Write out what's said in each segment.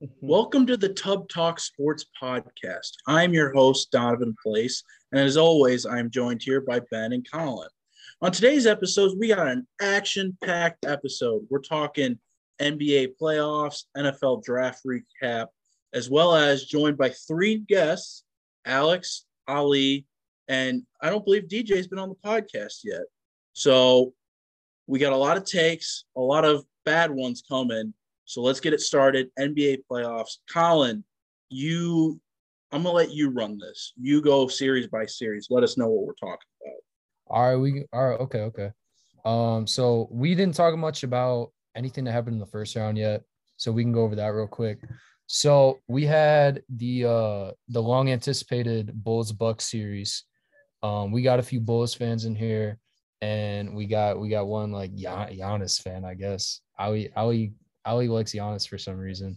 Mm-hmm. Welcome to the Tub Talk Sports Podcast. I'm your host, Donovan Place, and as always, I'm joined here by Ben and Colin. On today's episode, we got an action packed episode. We're talking NBA playoffs, NFL draft recap, as well as joined by three guests Alex, Ali, and I don't believe DJ's been on the podcast yet. So we got a lot of takes, a lot of bad ones coming. So let's get it started. NBA playoffs. Colin, you, I'm gonna let you run this. You go series by series. Let us know what we're talking about. All right, we all right, okay, okay. Um, so we didn't talk much about anything that happened in the first round yet. So we can go over that real quick. So we had the uh the long anticipated Bulls Bucks series. Um, we got a few Bulls fans in here, and we got we got one like Gian- Giannis fan, I guess. Ali Ali Ali likes Giannis for some reason.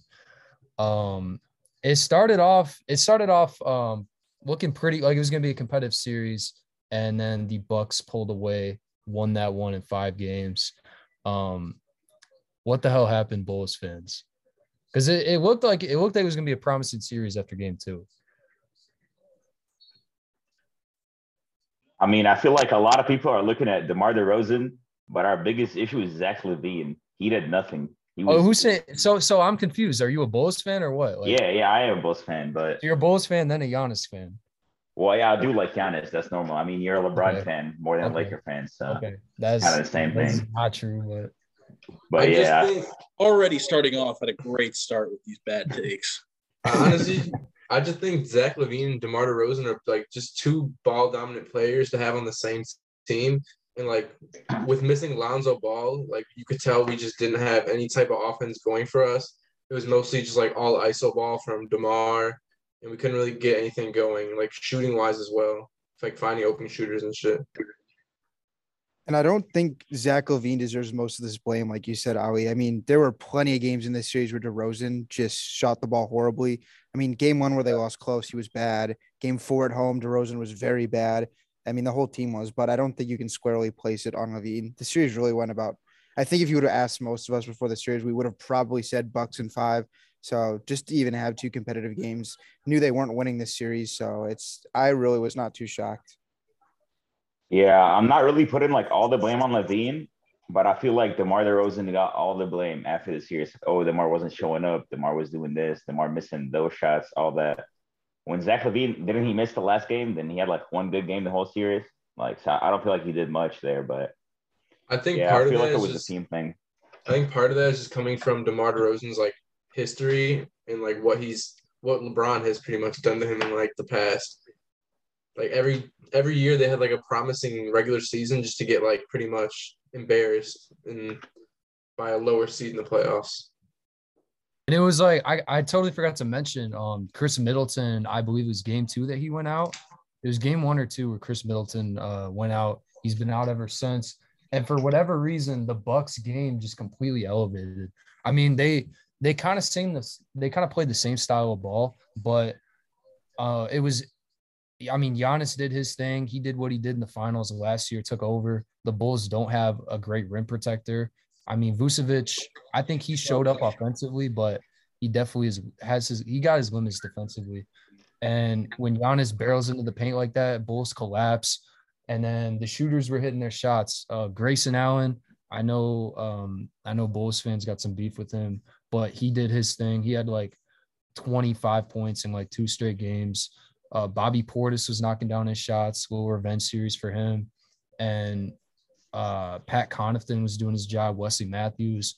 Um, it started off. It started off um looking pretty like it was gonna be a competitive series, and then the Bucks pulled away, won that one in five games. Um, what the hell happened, Bulls fans? Because it, it looked like it looked like it was gonna be a promising series after game two. I mean, I feel like a lot of people are looking at DeMar DeRozan, but our biggest issue is Zach LaVine. He did nothing. He Oh, who's saying so? So I'm confused. Are you a Bulls fan or what? Like, yeah, yeah, I am a Bulls fan, but you're a Bulls fan, then a Giannis fan. well, yeah, I do like Giannis. That's normal. I mean, you're a LeBron Okay. fan more than a Okay. Laker fan, so Okay, that's kinda the same that's thing. Not true, but but I yeah, just already starting off at a great start with these bad takes. Honestly, I just think Zach LaVine and DeMar DeRozan are like just two ball dominant players to have on the same team. And like with missing Lonzo Ball, like you could tell we just didn't have any type of offense going for us. It was mostly just like all ISO ball from DeMar, and we couldn't really get anything going, like shooting wise as well. Like finding open shooters and shit. And I don't think Zach LaVine deserves most of this blame, like you said, Ali. I mean, there were plenty of games in this series where DeRozan just shot the ball horribly. I mean, game one where they lost close, he was bad. Game four at home, DeRozan was very bad. I mean, the whole team was, but I don't think you can squarely place it on LaVine. The series really went about. I think if you would have asked most of us before the series, we would have probably said Bucks and five. So just to even have two competitive games, knew they weren't winning this series. So it's I really was not too shocked. yeah, I'm not really putting like all the blame on LaVine, but I feel like DeMar DeRozan got all the blame after the series. Oh, DeMar wasn't showing up. DeMar was doing this. DeMar missing those shots, all that. When Zach LaVine didn't he miss the last game? Then he had like one good game the whole series. Like, so I don't feel like he did much there, but I think yeah, part I feel of like that it is was just a team thing. I think part of that is just coming from DeMar DeRozan's like history and like what he's what LeBron has pretty much done to him in like the past. Like every every year they had like a promising regular season just to get like pretty much embarrassed and by a lower seed in the playoffs. And it was like I, I totally forgot to mention um Khris Middleton. I believe it was game two that he went out. It was game one or two where Khris Middleton uh, went out. He's been out ever since. And for whatever reason, the Bucks game just completely elevated. I mean, they they kind of sing this. They kind of played the same style of ball, but uh, it was. I mean, Giannis did his thing. He did what he did in the finals last year. Took over. The Bulls don't have a great rim protector. I mean, Vucevic. I think he showed up offensively, but he definitely is has his. He got his limits defensively. And when Giannis barrels into the paint like that, Bulls collapse. And then the shooters were hitting their shots. Uh, Grayson Allen, I know, um, I know Bulls fans got some beef with him, but he did his thing. He had like 25 points in like two straight games. Uh, Bobby Portis was knocking down his shots, little revenge series for him. And uh, Pat Connaughton was doing his job. Wesley Matthews.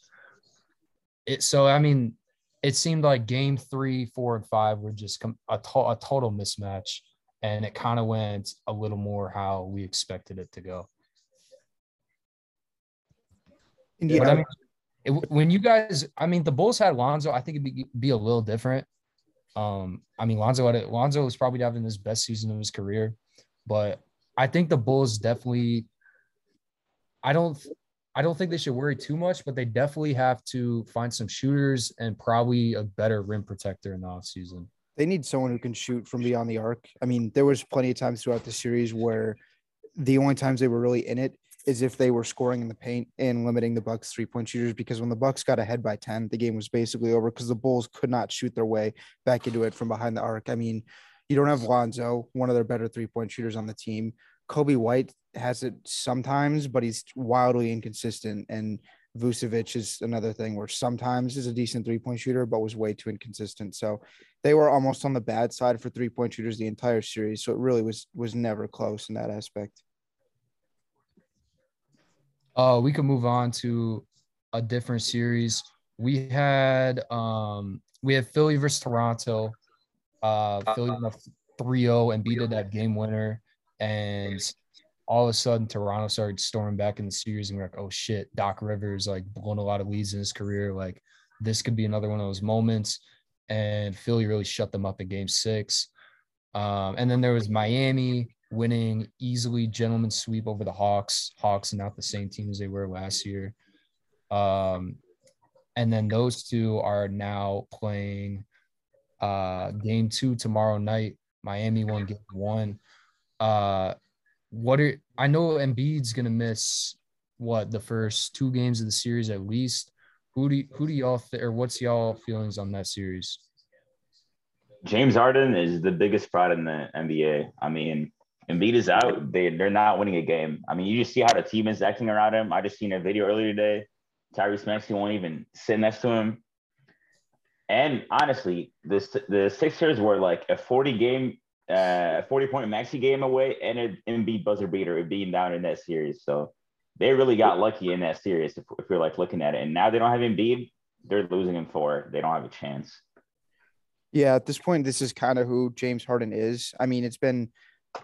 It so I mean, it seemed like game three, four, and five were just com- a, to- a total mismatch, and it kind of went a little more how we expected it to go. And But yeah, I mean, it, when you guys, I mean, the Bulls had Lonzo. I think it'd be, be a little different. Um, I mean, Lonzo had it. Lonzo was probably having his best season of his career, but I think the Bulls definitely. I don't. I don't think they should worry too much, but they definitely have to find some shooters and probably a better rim protector in the offseason. they need someone who can shoot from beyond the arc. I mean, there was plenty of times throughout the series where the only times they were really in it, is if they were scoring in the paint and limiting the Bucks three point shooters because when the Bucks got ahead by 10, the game was basically over because the Bulls could not shoot their way back into it from behind the arc. I mean, you don't have Lonzo, one of their better three point shooters on the team. Coby White has it sometimes, but he's wildly inconsistent. And Vucevic is another thing where sometimes is a decent three point shooter, but was way too inconsistent. So they were almost on the bad side for three point shooters the entire series. So it really was was never close in that aspect. Uh, we can move on to a different series. We had um we had Philly versus Toronto. Uh, Philly won 3-0 and beat that game winner. And all of a sudden Toronto started storming back in the series and we're like, oh shit, Doc Rivers like blown a lot of leads in his career. Like this could be another one of those moments. And Philly really shut them up in game six. Um, and then there was Miami winning easily gentlemen sweep over the Hawks. Hawks not the same team as they were last year. Um, and then those two are now playing uh, game two tomorrow night. Miami won game one. Uh, what are I know Embiid's gonna miss what the first two games of the series at least. Who do you, who do y'all th- or what's y'all feelings on that series? James Harden is the biggest fraud in the NBA. I mean, Embiid is out. They they're not winning a game. I mean, you just see how the team is acting around him. I just seen a video earlier today. Tyrese Maxey won't even sit next to him. And honestly, this the Sixers were like a 40 game uh, 40 point Maxey game away and an Embiid buzzer beater being down in that series. So they really got lucky in that series if, if you're like looking at it. And now they don't have Embiid, they're losing in four. They don't have a chance. Yeah, at this point, this is kind of who James Harden is. I mean, it's been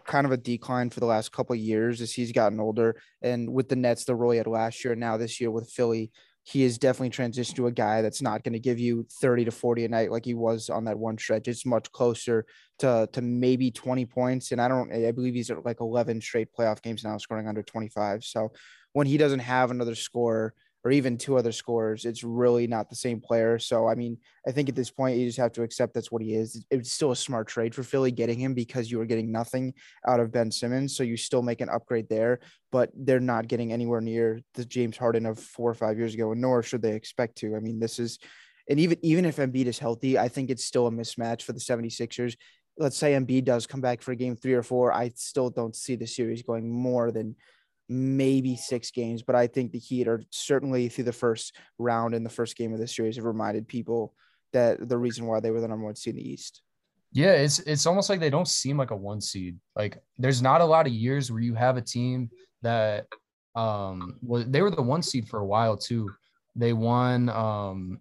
kind of a decline for the last couple years as he's gotten older. And with the Nets, the role he had last year, and now this year with Philly, he is definitely transitioned to a guy that's not going to give you 30 to 40 a night like he was on that one stretch. It's much closer to to maybe 20 points. And I don't I believe he's at like 11 straight playoff games now scoring under 25. So when he doesn't have another score or even two other scores, it's really not the same player. So, I mean, I think at this point, you just have to accept that's what he is. It's still a smart trade for Philly getting him because you were getting nothing out of Ben Simmons. So you still make an upgrade there, but they're not getting anywhere near the James Harden of four or five years ago, and nor should they expect to. I mean, this is, and even, even if Embiid is healthy, I think it's still a mismatch for the 76ers. Let's say Embiid does come back for game three or four. I still don't see the series going more than maybe six games, but I think the Heat are certainly through the first round in the first game of the series have reminded people that the reason why they were the number one seed in the East. Yeah, it's it's almost like they don't seem like a one seed. Like there's not a lot of years where you have a team that um well they were the one seed for a while too. They won um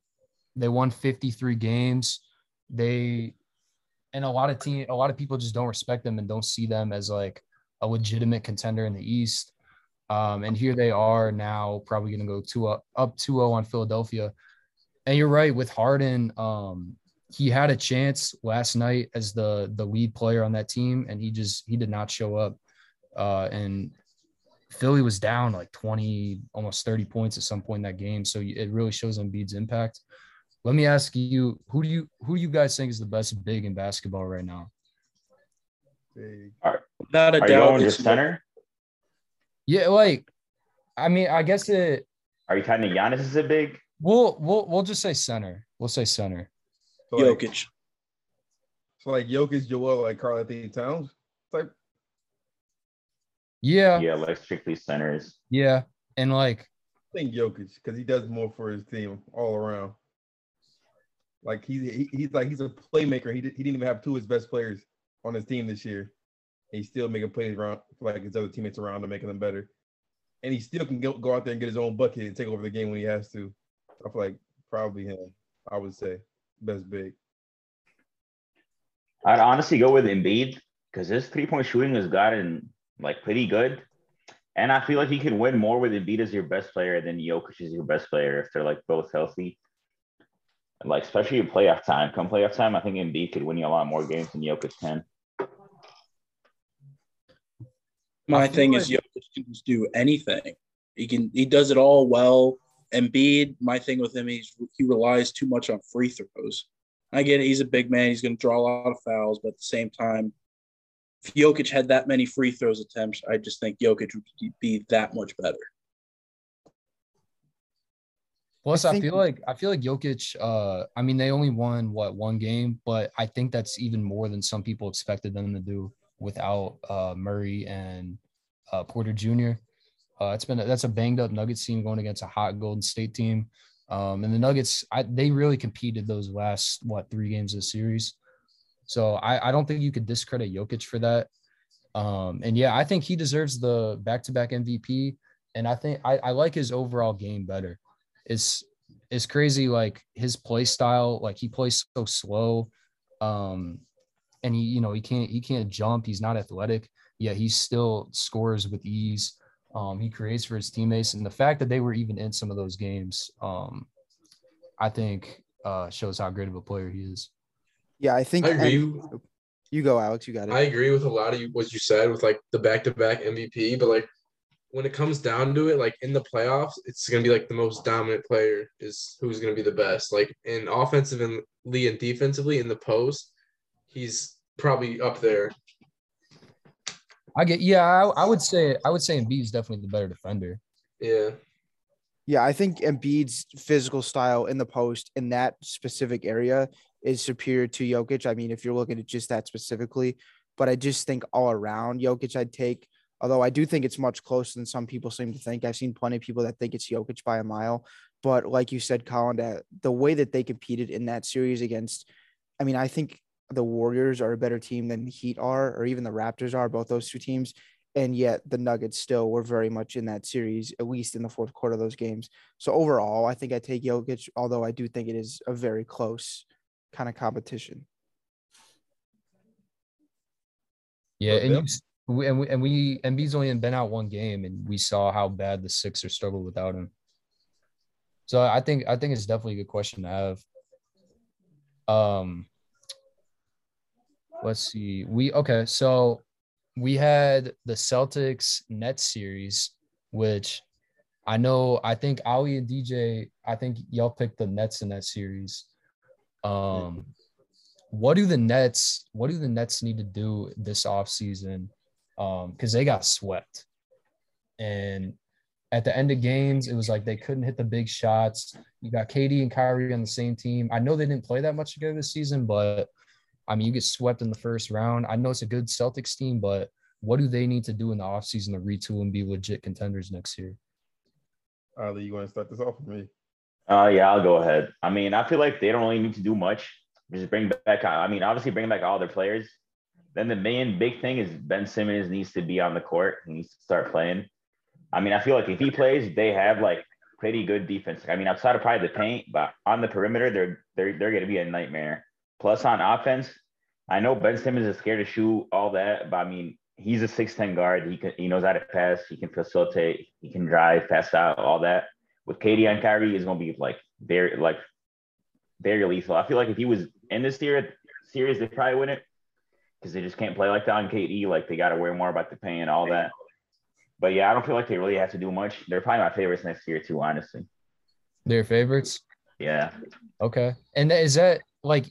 they won 53 games. They and a lot of team a lot of people just don't respect them and don't see them as like a legitimate contender in the East. Um, and here they are now, probably going to go two up, up 2-0 on Philadelphia. And you're right with Harden. Um, he had a chance last night as the the lead player on that team, and he just he did not show up. Uh, and Philly was down like 20, almost 30 points at some point in that game. So it really shows Embiid's impact. Let me ask you, who do you who do you guys think is the best big in basketball right now? Big. Without a doubt, You going it's center. Yeah, like I mean, I guess it. Are you kind of Giannis is a big? We'll we'll we'll just say center. We'll say center. So Jokic. so like Jokic, Joel, like Karl-Anthony Towns type. Yeah. Yeah, like strictly centers. Yeah, and like. I think Jokic because he does more for his team all around. Like he, he he's like he's a playmaker. He, did, he didn't even have two of his best players on his team this year. He's still making plays around like his other teammates around him, making them better. And he still can go, go out there and get his own bucket and take over the game when he has to. I feel like probably him, I would say. Best big. I'd honestly go with Embiid because his three point shooting has gotten like pretty good. And I feel like he can win more with Embiid as your best player than Jokic is your best player if they're like both healthy. Like especially in playoff time. Come playoff time, I think Embiid could win you a lot more games than Jokic can. My thing is Jokic can just do anything. He can he does it all well. Embiid, my thing with him, he's he relies too much on free throws. I get it, he's a big man, he's gonna draw a lot of fouls, but at the same time, if Jokic had that many free throws attempts, I just think Jokic would be that much better. Plus, I I, feel like I feel like Jokic. Uh, I mean, they only won what one game, but I think that's even more than some people expected them to do without uh, Murray and uh, Porter Jr. Uh, it's been a, that's a banged up Nuggets team going against a hot Golden State team, um, and the Nuggets I, they really competed those last what three games of the series. So I, I don't think you could discredit Jokic for that. Um, and yeah, I think he deserves the back to back MVP. And I think I, I like his overall game better it's it's crazy like his play style like he plays so slow um and he you know he can't he can't jump he's not athletic yet he still scores with ease um he creates for his teammates and the fact that they were even in some of those games um i think uh shows how great of a player he is Yeah, I think I and- you go, Alex. You got it. I agree with a lot of you, what you said with like the back to back MVP, but like when it comes down to it, like in the playoffs, it's gonna be like the most dominant player is who's gonna be the best. Like in offensively and defensively in the post, he's probably up there. i get yeah i, I would say i would say Embiid is definitely the better defender Yeah. Yeah, I think Embiid's physical style in the post in that specific area is superior to Jokic. I mean, if you're looking at just that specifically, but I just think all around Jokic, I'd take. Although I do think it's much closer than some people seem to think. I've seen plenty of people that think it's Jokic by a mile. But like you said, Colin, that the way that they competed in that series against, I mean, I think the Warriors are a better team than the Heat are, or even the Raptors are. Both those two teams and yet the Nuggets still were very much in that series, at least in the fourth quarter of those games. So overall, I think I take Jokic, although I do think it is a very close kind of competition. yeah and you we, and we and we Embiid's only been out one game and we saw how bad the Sixers struggled without him so i think i think it's definitely a good question to have um let's see. We okay so we had the celtics nets series which i know i think ali and dj i think y'all picked the nets in that series. Um what do the nets what do the nets need to do this offseason? Um because they got swept. And at the end of games it was like they couldn't hit the big shots. You got KD and Kyrie on the same team. I know they didn't play that much together this season but I mean, you get swept in the first round. I know it's a good Celtics team, but what do they need to do in the offseason to retool and be legit contenders next year? Ali, you want to start this off for me? Uh, yeah, I'll go ahead. I mean, I feel like they don't really need to do much. Just bring back. I mean, obviously, bring back all their players. Then the main big thing is Ben Simmons needs to be on the court. He needs to start playing. I mean, I feel like if he plays, they have like pretty good defense. I mean, outside of probably the paint, but on the perimeter, they're they're they're going to be a nightmare. Plus, on offense, I know Ben Simmons is scared to shoot all that, but I mean, he's a six ten guard. He can he knows how to pass. He can facilitate. He can drive, pass out, all that. With KD and Kyrie, is going to be like very like very lethal. I feel like if he was in this series, series they probably wouldn't because they just can't play like that on KD. Like they got to worry more about the pain and all that. But yeah, I don't feel like they really have to do much. They're probably my favorites next year too, honestly. Their favorites? Yeah. Okay. And is that like,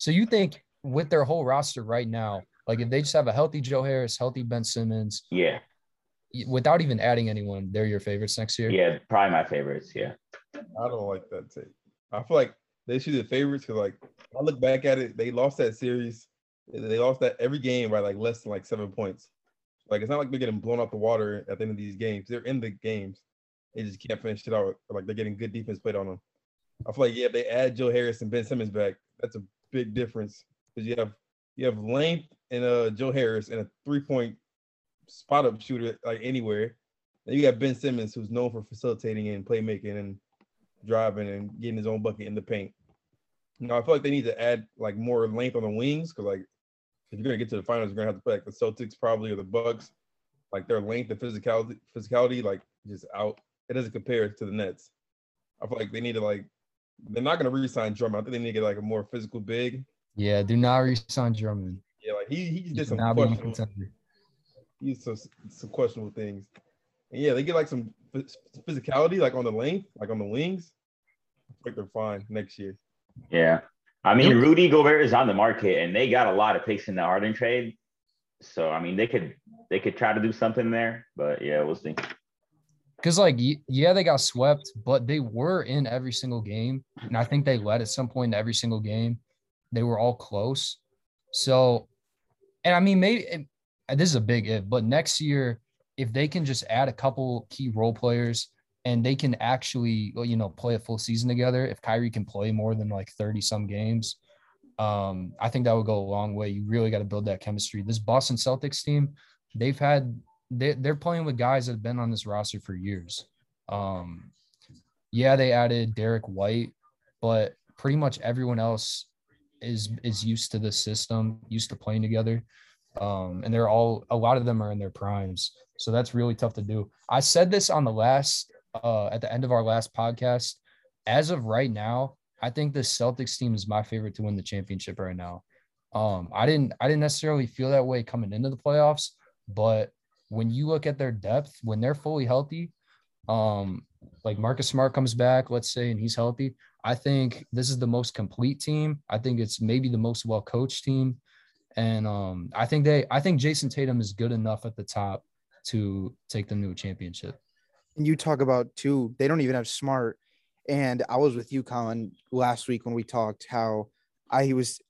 so you think with their whole roster right now, like if they just have a healthy Joe Harris, healthy Ben Simmons, Yeah. without even adding anyone, they're your favorites next year? Yeah. Probably my favorites. Yeah. I don't like that take. I feel like they should be the favorites because, like, I look back at it, they lost that series. They lost that every game by like less than like seven points. Like, it's not like they're getting blown out the water at the end of these games. They're in the games. They just can't finish it out. Like, they're getting good defense played on them. I feel like, yeah, if they add Joe Harris and Ben Simmons back, that's a big difference because you have you have length and uh Joe Harris and a three point spot up shooter like anywhere. Then you got Ben Simmons who's known for facilitating and playmaking and driving and getting his own bucket in the paint. Now I feel like they need to add like more length on the wings because like if you're gonna get to the finals, you're gonna have to play like the Celtics probably or the Bucks. Like their length and physicality, physicality, like just out. It doesn't compare to the Nets. I feel like they need to like they're not gonna re-sign Drummond. I think they need to get like a more physical big. Yeah. Do not resign Drummond. Yeah, like he he just He did some cannot be a questionable, contender. he did some some questionable things. And yeah, they get like some physicality, like on the length, like on the wings. I think they're fine next year. Yeah. I mean, Rudy Gobert is on the market and they got a lot of picks in the Harden trade. So I mean, they could they could try to do something there, but yeah, we'll see. Because like yeah, they got swept, but they were in every single game, and I think they led at some point in every single game. They were all close. So, and I mean, maybe this is a big if, but next year, if they can just add a couple key role players and they can actually, you know, play a full season together, if Kyrie can play more than like 30 some games, um, I think that would go a long way. You really got to build that chemistry. This Boston Celtics team, they've had, they, they're playing with guys that have been on this roster for years. Um, yeah, they added Derrick White, but pretty much everyone else is is used to the system, used to playing together. Um, and they're all a lot of them are in their primes. So that's really tough to do. I said this on the last uh at the end of our last podcast. As of right now, I think the Celtics team is my favorite to win the championship right now. Um, I didn't I didn't necessarily feel that way coming into the playoffs, but when you look at their depth, when they're fully healthy, um, like Marcus Smart comes back, let's say, and he's healthy, I think this is the most complete team. I think it's maybe the most well coached team. And um, I think they I think Jayson Tatum is good enough at the top to take them to a championship. And you talk about too, they don't even have smart. And I was with you, Colin, last week when we talked how I was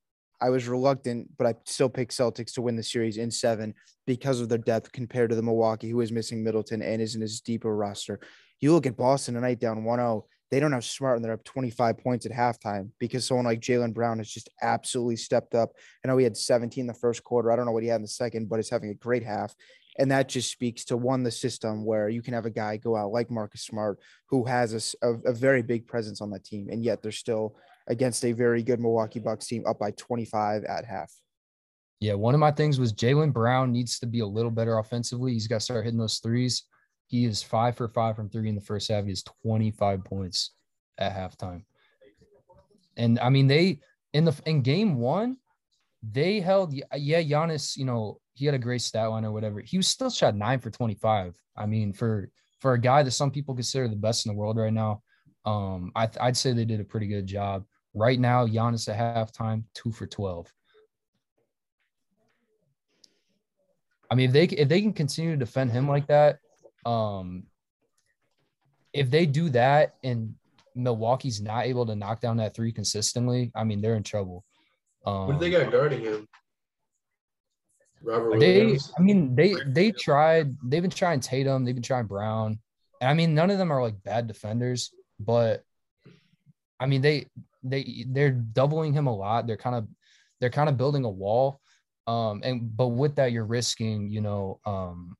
I was reluctant, but I still picked Celtics to win the series in seven because of their depth compared to the Milwaukee, who is missing Middleton and is in his deeper roster. You look at Boston tonight down 1 0, they don't have smart and they're up 25 points at halftime because someone like Jaylen Brown has just absolutely stepped up. I know he had 17 in the first quarter. I don't know what he had in the second, but he's having a great half. And that just speaks to one, the system where you can have a guy go out like Marcus Smart, who has a very big presence on that team. And yet they're still against a very good Milwaukee Bucks team up by 25 at half. Yeah, one of my things was Jaylen Brown needs to be a little better offensively. He's got to start hitting those threes. He is five for five from three in the first half. He has 25 points at halftime. And I mean, they in the in game one, they held yeah, Giannis, you know, he had a great stat line or whatever. He was still shot nine for 25. I mean, for for a guy that some people consider the best in the world right now, um, I, I'd say they did a pretty good job. Right now, Giannis at halftime, two for 12. I mean, if they if they can continue to defend him like that, um, if they do that and Milwaukee's not able to knock down that three consistently, I mean, they're in trouble. Um, What do they got guarding him? Robert they, Williams. I mean, they they tried. They've been trying Tatum. They've been trying Brown. And I mean, none of them are like bad defenders, but I mean, they they they're doubling him a lot. They're kind of they're kind of building a wall. Um, and but with that, you're risking, you know, um,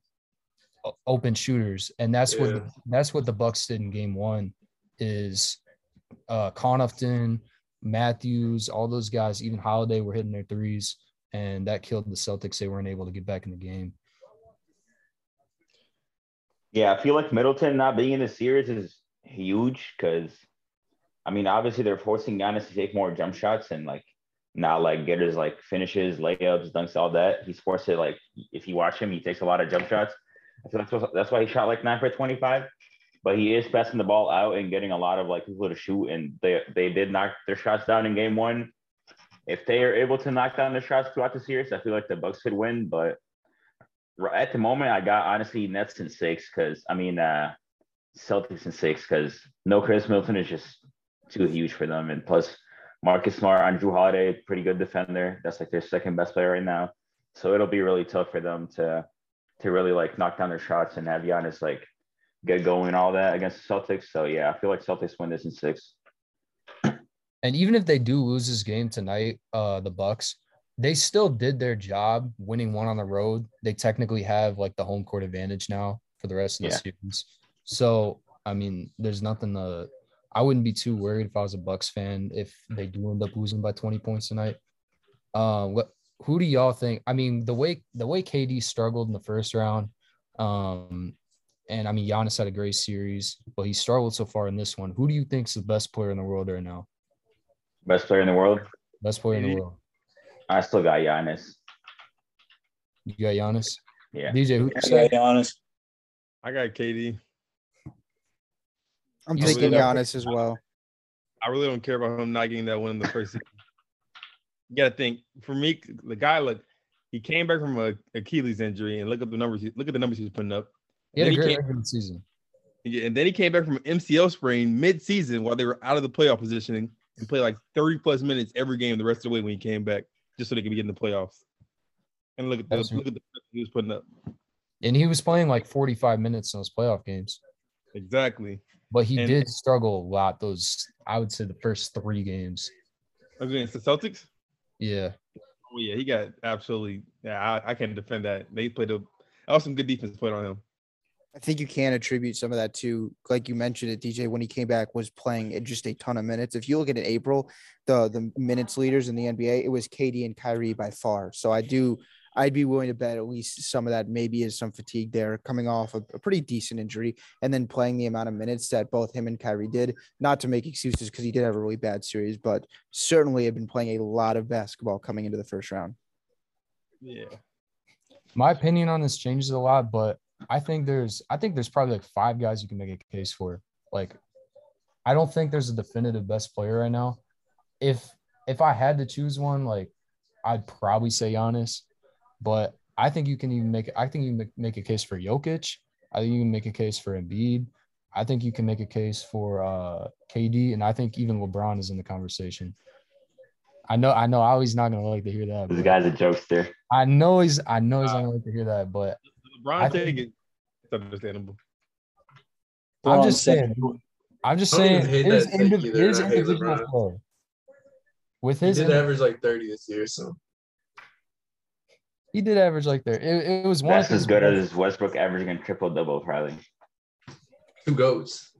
open shooters, and that's what Yeah. the, that's what the Bucks did in Game One, is uh, Connaughton, Matthews, all those guys, even Holiday were hitting their threes, and that killed the Celtics. They weren't able to get back in the game. Yeah, I feel like Middleton not being in the series is huge because, I mean, obviously they're forcing Giannis to take more jump shots and like not like get his like finishes, layups, dunks, all that. He's forced to like if you watch him, he takes a lot of jump shots. So that's that's why he shot like nine for twenty five. But he is passing the ball out and getting a lot of like people to shoot, and they they did knock their shots down in game one. If they are able to knock down their shots throughout the series, I feel like the Bucks could win. But at the moment, I got honestly Nets in six because I mean uh Celtics in six because no Khris Middleton is just too huge for them, and plus Marcus Smart, and Jrue Holiday, pretty good defender. That's like their second best player right now. So it'll be really tough for them to to really like knock down their shots and have Giannis like get going all that against the Celtics. So yeah, I feel like Celtics win this in six. And even if they do lose this game tonight, uh, the Bucks, they still did their job winning one on the road. They technically have like the home court advantage now for the rest of the Yeah. So I mean, there's nothing to. I wouldn't be too worried if I was a Bucks fan if they do end up losing by 20 points tonight. Uh, what? Who do y'all think? I mean, the way the way KD struggled in the first round, um, and I mean Giannis had a great series, but he struggled so far in this one. Who do you think is the best player in the world right now? Best player in the world. Best player in the world. I still got Giannis. You got Giannis. Yeah. DJ, who you Yeah, say? to be honest. I got KD. I'm You taking still- Giannis as well. I really don't care about him not getting that win in the first season. You got to think for me, the guy look, he came back from a Achilles injury, and look at the numbers. Look at the numbers he's putting up. He had a great came- season. And then he came back from an MCL sprain mid-season while they were out of the playoff positioning and played like 30 plus minutes every game the rest of the way when he came back, just so they could be in the playoffs. And look at the look at the he was putting up. And he was playing like 45 minutes in those playoff games. Exactly. But he And- did struggle a lot those I would say the first three games. Against the Celtics. Yeah. Oh yeah, he got absolutely. Yeah, I, I can't defend that. They played a. That was some good defense played on him. I think you can attribute some of that to, like you mentioned it, DJ, when he came back, was playing at just a ton of minutes. If you look at it, April, the the minutes leaders in the NBA, it was KD and Kyrie by far. So I do, I'd be willing to bet at least some of that maybe is some fatigue there, coming off a, a pretty decent injury, and then playing the amount of minutes that both him and Kyrie did. Not to make excuses because he did have a really bad series, but certainly have been playing a lot of basketball coming into the first round. Yeah. My opinion on this changes a lot, but I think there's I think there's probably like five guys you can make a case for. Like I don't think there's a definitive best player right now. If if I had to choose one, like I'd probably say Giannis, but I think you can even make I think you can make- make a case for Jokic. I think you can make a case for Embiid. I think you can make a case for uh, KD, and I think even LeBron is in the conversation. I know, I know, Ali's not gonna like to hear that. This guy's a jokester. I know he's, I know he's not gonna like to hear that, but LeBron I take think- it. It's understandable. I'm Well, just saying. I'm just saying even hate his, that take indiv- his and I hate individual LeBron. play. With He his, did indi- average like 30 this year, so he did average like there. It, it was one. That's as good as Westbrook averaging a triple double, probably. two goats.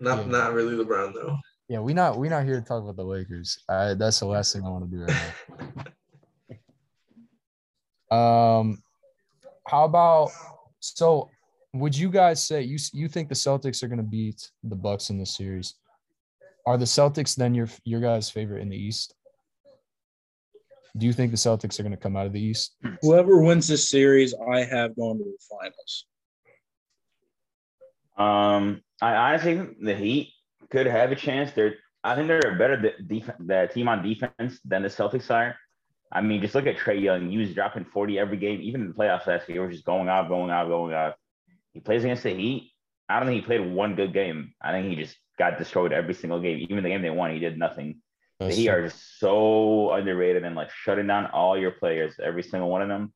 Not Yeah. not really LeBron though. Yeah, we not we not here to talk about the Lakers. I, that's the last thing I want to do right now. Um, how about so? Would you guys say you you think the Celtics are going to beat the Bucks in this series? Are the Celtics then your your guys' favorite in the East? Do you think the Celtics are going to come out of the East? Whoever wins this series, I have going to the finals. Um, I honestly think the Heat could have a chance. They're, I think they're a better de- def- the team on defense than the Celtics are. I mean, just look at Trae Young. He was dropping 40 every game, even in the playoffs last year. He was just going out, going out, going out. He plays against the Heat. I don't think he played one good game. I think he just got destroyed every single game. Even the game they won, he did nothing. The Heat are just so underrated and like shutting down all your players, every single one of them.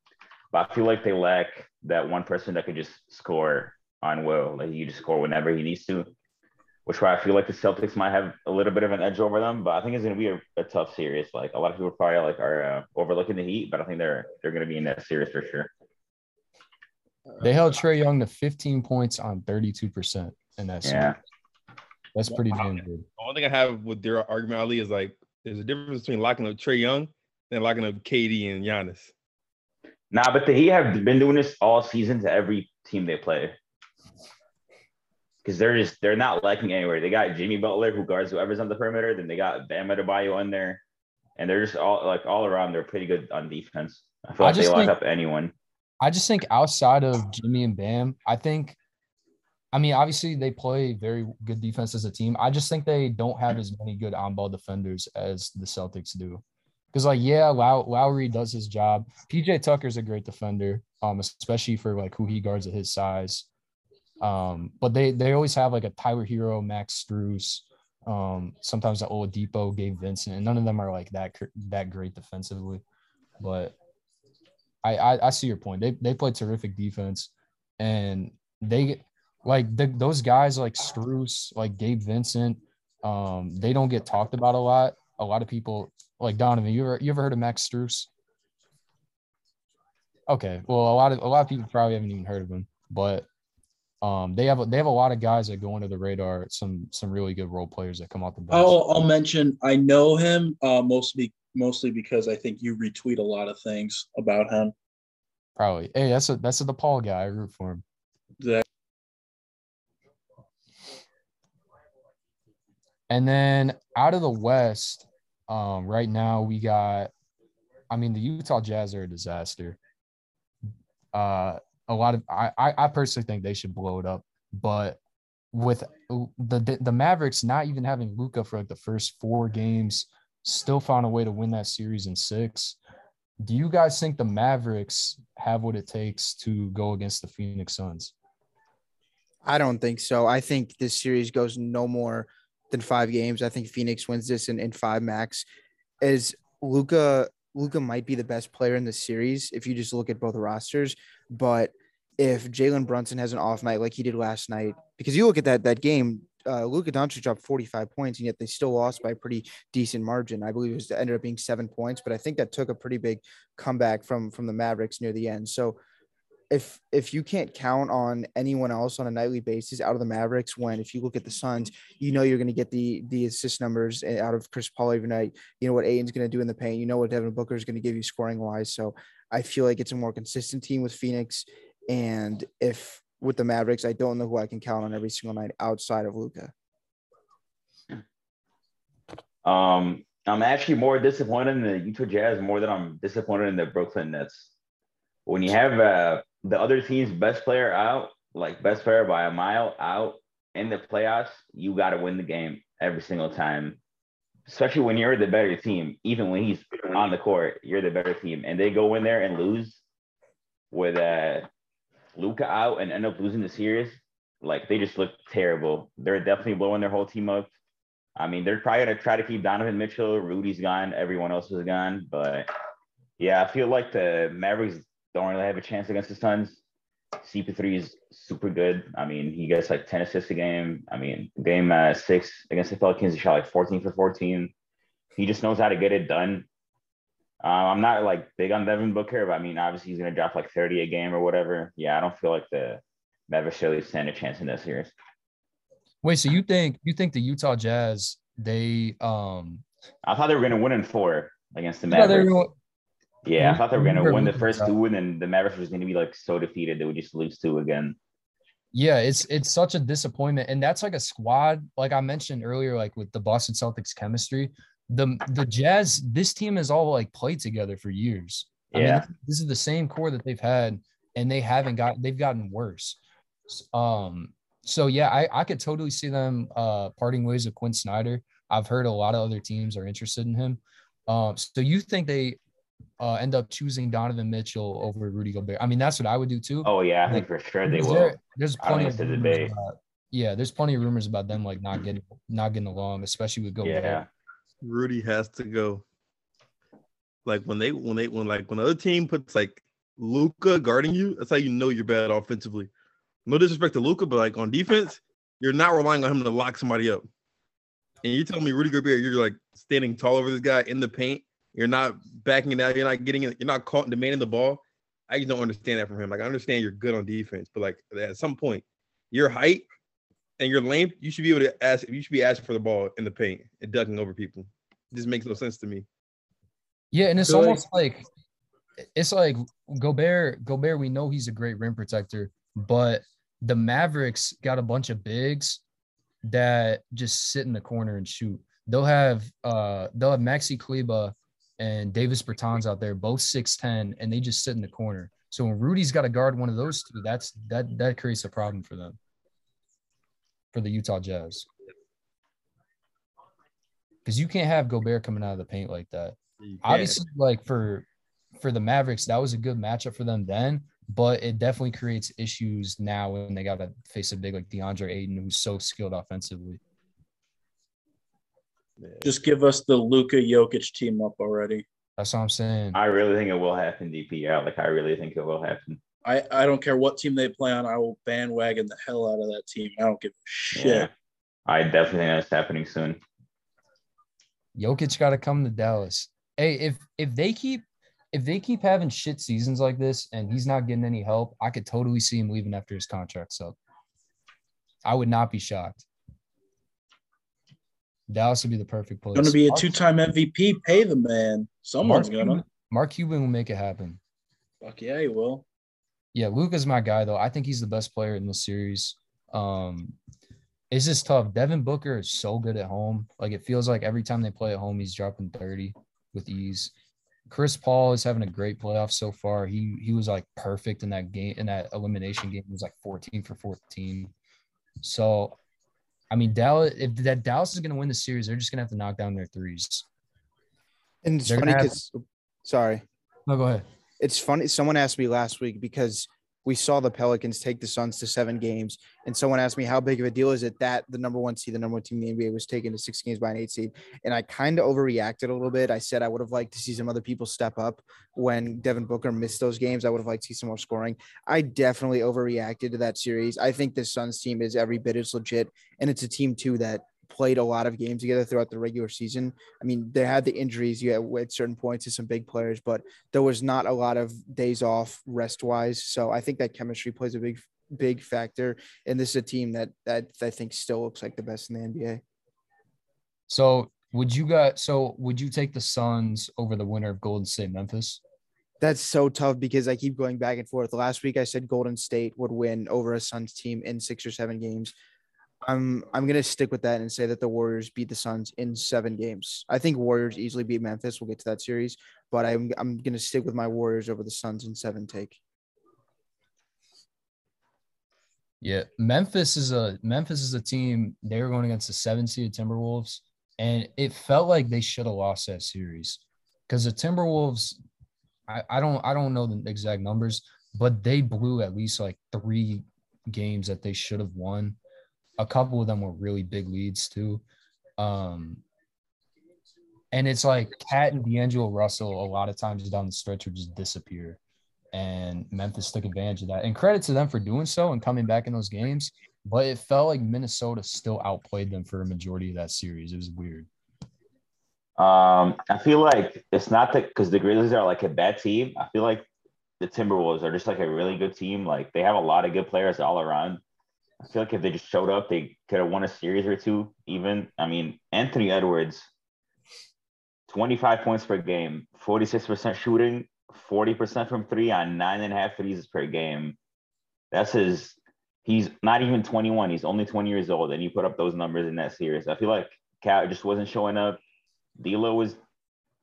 But I feel like they lack that one person that could just score on will. Like he just score whenever he needs to. Which why I feel like the Celtics might have a little bit of an edge over them, but I think it's going to be a, a tough series. Like a lot of people probably like are uh, overlooking the Heat, but I think they're they're going to be in that series for sure. They held Trae Young to 15 points on 32% in that series. Yeah, That's pretty damn good. The only thing I have with their argument, Ali, is like there's a difference between locking up Trae Young and locking up KD and Giannis. nah, but the Heat have been doing this all season to every team they play. Because they're just they're not lacking anywhere. They got Jimmy Butler who guards whoever's on the perimeter. Then they got Bam Adebayo in there, and they're just all like all around. They're pretty good on defense. I feel I like they lock think- up anyone. I just think outside of Jimmy and Bam, I think, I mean, obviously they play very good defense as a team. I just think they don't have as many good on ball defenders as the Celtics do. Because, like, yeah, Low- Lowry does his job. PJ Tucker's a great defender, um, especially for like who he guards at his size. Um, but they they always have like a Tyler Herro, Max Strus, um, sometimes an Oladipo, Gabe Vincent, and none of them are like that that great defensively. But I, I I see your point. They they play terrific defense, and they like the, those guys like Strus, like Gabe Vincent. Um, they don't get talked about a lot. A lot of people like Donovan. You ever you ever heard of Max Strus? Okay, well a lot of a lot of people probably haven't even heard of him, but um, they have a, they have a lot of guys that go under the radar. Some some really good role players that come out the bench. I'll, I'll mention I know him uh, mostly mostly because I think you retweet a lot of things about him. Probably. Hey, that's a that's a DePaul guy. I root for him. And then out of the West, um, right now we got, I mean, the Utah Jazz are a disaster. Uh, a lot of I, I personally think they should blow it up, but with the the Mavericks not even having Luka for like the first four games, still found a way to win that series in six. Do you guys think the Mavericks have what it takes to go against the Phoenix Suns? I don't think so. I think this series goes no more than five games. I think Phoenix wins this in, in five max. As Luka Luka might be the best player in the series if you just look at both rosters, but if Jalen Brunson has an off night like he did last night, because you look at that that game, uh, Luka Doncic dropped 45 points, and yet they still lost by a pretty decent margin. I believe it was ended up being seven points, but I think that took a pretty big comeback from from the Mavericks near the end. So if if you can't count on anyone else on a nightly basis out of the Mavericks, when if you look at the Suns, you know you're going to get the the assist numbers eh, out of Chris Paul every night. You know what Ayton's going to do in the paint. You know what Devin Booker is going to give you scoring wise. So I feel like it's a more consistent team with Phoenix. And if with the Mavericks, I don't know who I can count on every single night outside of Luka. Um, I'm actually more disappointed in the Utah Jazz more than I'm disappointed in the Brooklyn Nets. When you have uh, the other team's best player out, like best player by a mile out in the playoffs, you got to win the game every single time. Especially when you're the better team, even when he's on the court, you're the better team, and they go in there and lose with uh, Luka out and end up losing the series. Like they just look terrible. They're definitely blowing their whole team up. I mean, they're probably gonna try to keep Donovan Mitchell. Rudy's gone. Everyone else is gone. But yeah, I feel like the Mavericks don't really have a chance against the Suns. CP3 is super good. I mean, he gets like 10 assists a game. I mean, game uh, six against the Pelicans, he shot like 14 for 14. He just knows how to get it done. Uh, I'm not like big on Devin Booker, but I mean, obviously he's gonna drop like 30 a game or whatever. Yeah, I don't feel like the Mavericks really stand a chance in this series. Wait, so you think you think the Utah Jazz they um I thought they were gonna win in four against the Mavericks. Yeah, I thought they were gonna win the first two, and then the Mavericks was gonna be like so defeated they would just lose two again. Yeah, it's it's such a disappointment, and that's like a squad. Like I mentioned earlier, like with the Boston Celtics chemistry, the the Jazz. This team has all like played together for years. I Yeah. mean, this is the same core that they've had, and they haven't got. They've gotten worse. Um. So yeah, I I could totally see them uh parting ways with Quin Snyder. I've heard a lot of other teams are interested in him. Um. So you think they uh, end up choosing Donovan Mitchell over Rudy Gobert. I mean, that's what I would do too. Oh yeah, I think for sure they Because will. there- there's plenty of it's debate. about, yeah, there's plenty of rumors about them like not getting not getting along, especially with Gobert. Yeah, Rudy has to go. Like when they when they when like when the other team puts like Luka guarding you, that's how you know you're bad offensively. No disrespect to Luka, but like on defense, you're not relying on him to lock somebody up. And you tell me Rudy Gobert, you're like standing tall over this guy in the paint. You're not backing it out. You're not getting it. You're not caught in demanding the ball. I just don't understand that from him. Like I understand you're good on defense, but like at some point, your height and your length, you should be able to ask. You should be asking for the ball in the paint and ducking over people. It just makes no sense to me. Yeah, and it's feel like- almost like it's like Gobert. Gobert, we know he's a great rim protector, but the Mavericks got a bunch of bigs that just sit in the corner and shoot. They'll have uh they'll have Maxi Kleber and Davis Bertans out there, both 6'10, and they just sit in the corner. So when Rudy's got to guard one of those two, that's that that creates a problem for them. For the Utah Jazz. Because you can't have Gobert coming out of the paint like that obviously like for for the Mavericks, that was a good matchup for them then, but it definitely creates issues now when they got to face a big like DeAndre Ayton who's so skilled offensively. Yeah. Just give us the Luka Jokic team up already. That's what I'm saying. I really think it will happen. DP, yeah, like I really think it will happen. I, I don't care what team they play on. I will bandwagon the hell out of that team. I don't give a shit. Yeah, I definitely think that's happening soon. Jokic got to come to Dallas. Hey, if if they keep if they keep having shit seasons like this and he's not getting any help, I could totally see him leaving after his contract's up. I would not be shocked. Dallas would be the perfect place. Going to be a two-time MVP. Pay the man. Someone's Mark gonna. Cuban, Mark Cuban will make it happen. Fuck yeah, he will. Yeah, Luka's my guy though. I think he's the best player in this series. Um, it's just tough. Devin Booker is so good at home. Like it feels like every time they play at home, he's dropping 30 with ease. Chris Paul is having a great playoff so far. He he was like perfect in that game in that elimination game. He was like 14 for 14. So I mean Dallas if that Dallas is gonna win the series, they're just gonna have to knock down their threes. And it's They're funny gonna have- because, sorry. No, go ahead. It's funny. Someone asked me last week because we saw the Pelicans take the Suns to seven games, and someone asked me how big of a deal is it that the number one seed, the number one team in the NBA, was taken to six games by an eight seed, and I kind of overreacted a little bit. I said I would have liked to see some other people step up when Devin Booker missed those games. I would have liked to see some more scoring. I definitely overreacted to that series. I think the Suns team is every bit as legit, and it's a team too that played a lot of games together throughout the regular season. I mean, they had the injuries you had at certain points to some big players, but there was not a lot of days off rest wise. So I think that chemistry plays a big, big factor. And this is a team that that I think still looks like the best in the NBA. So would you guys? So would you take the Suns over the winner of Golden State Memphis? That's so tough because I keep going back and forth. Last week I said Golden State would win over a Suns team in six or seven games. I'm I'm gonna stick with that and say that the Warriors beat the Suns in seven games. I think Warriors easily beat Memphis. We'll get to that series, but I'm I'm gonna stick with my Warriors over the Suns in seven. Take. Yeah, Memphis is a Memphis is a team. They were going against the seven seed Timberwolves, and it felt like they should have lost that series because the Timberwolves. I, I don't I don't know the exact numbers, but they blew at least like three games that they should have won a couple of them were really big leads too. Um, and it's like KAT and D'Angelo Russell a lot of times down the stretch would just disappear. And Memphis took advantage of that. And credit to them for doing so and coming back in those games. But it felt like Minnesota still outplayed them for a majority of that series. It was weird. Um, I feel like it's not that because the Grizzlies are like a bad team. I feel like the Timberwolves are just like a really good team. Like they have a lot of good players all around. I feel like if they just showed up, they could have won a series or two. Even I mean, Anthony Edwards, 25 points per game, 46% shooting, 40% from three on nine and a half threes per game. That's his. He's not even 21. He's only 20 years old, and he put up those numbers in that series. I feel like KAT just wasn't showing up. D'Lo was.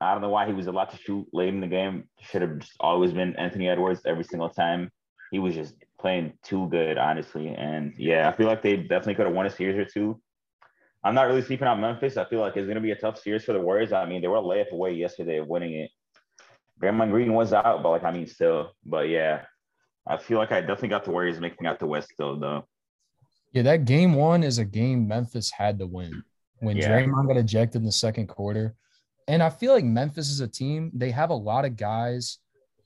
I don't know why he was allowed to shoot late in the game. Should have just always been Anthony Edwards every single time. He was just playing too good, honestly. And yeah, I feel like they definitely could have won a series or two. I'm not really sleeping on Memphis. I feel like it's going to be a tough series for the Warriors. I mean, they were a layup away yesterday of winning it. Draymond Green was out, but like, I mean, still. But yeah, I feel like I definitely got the Warriors making out the West still, though. Yeah, that game one is a game Memphis had to win when yeah. Draymond got ejected in the second quarter. And I feel like Memphis is a team, they have a lot of guys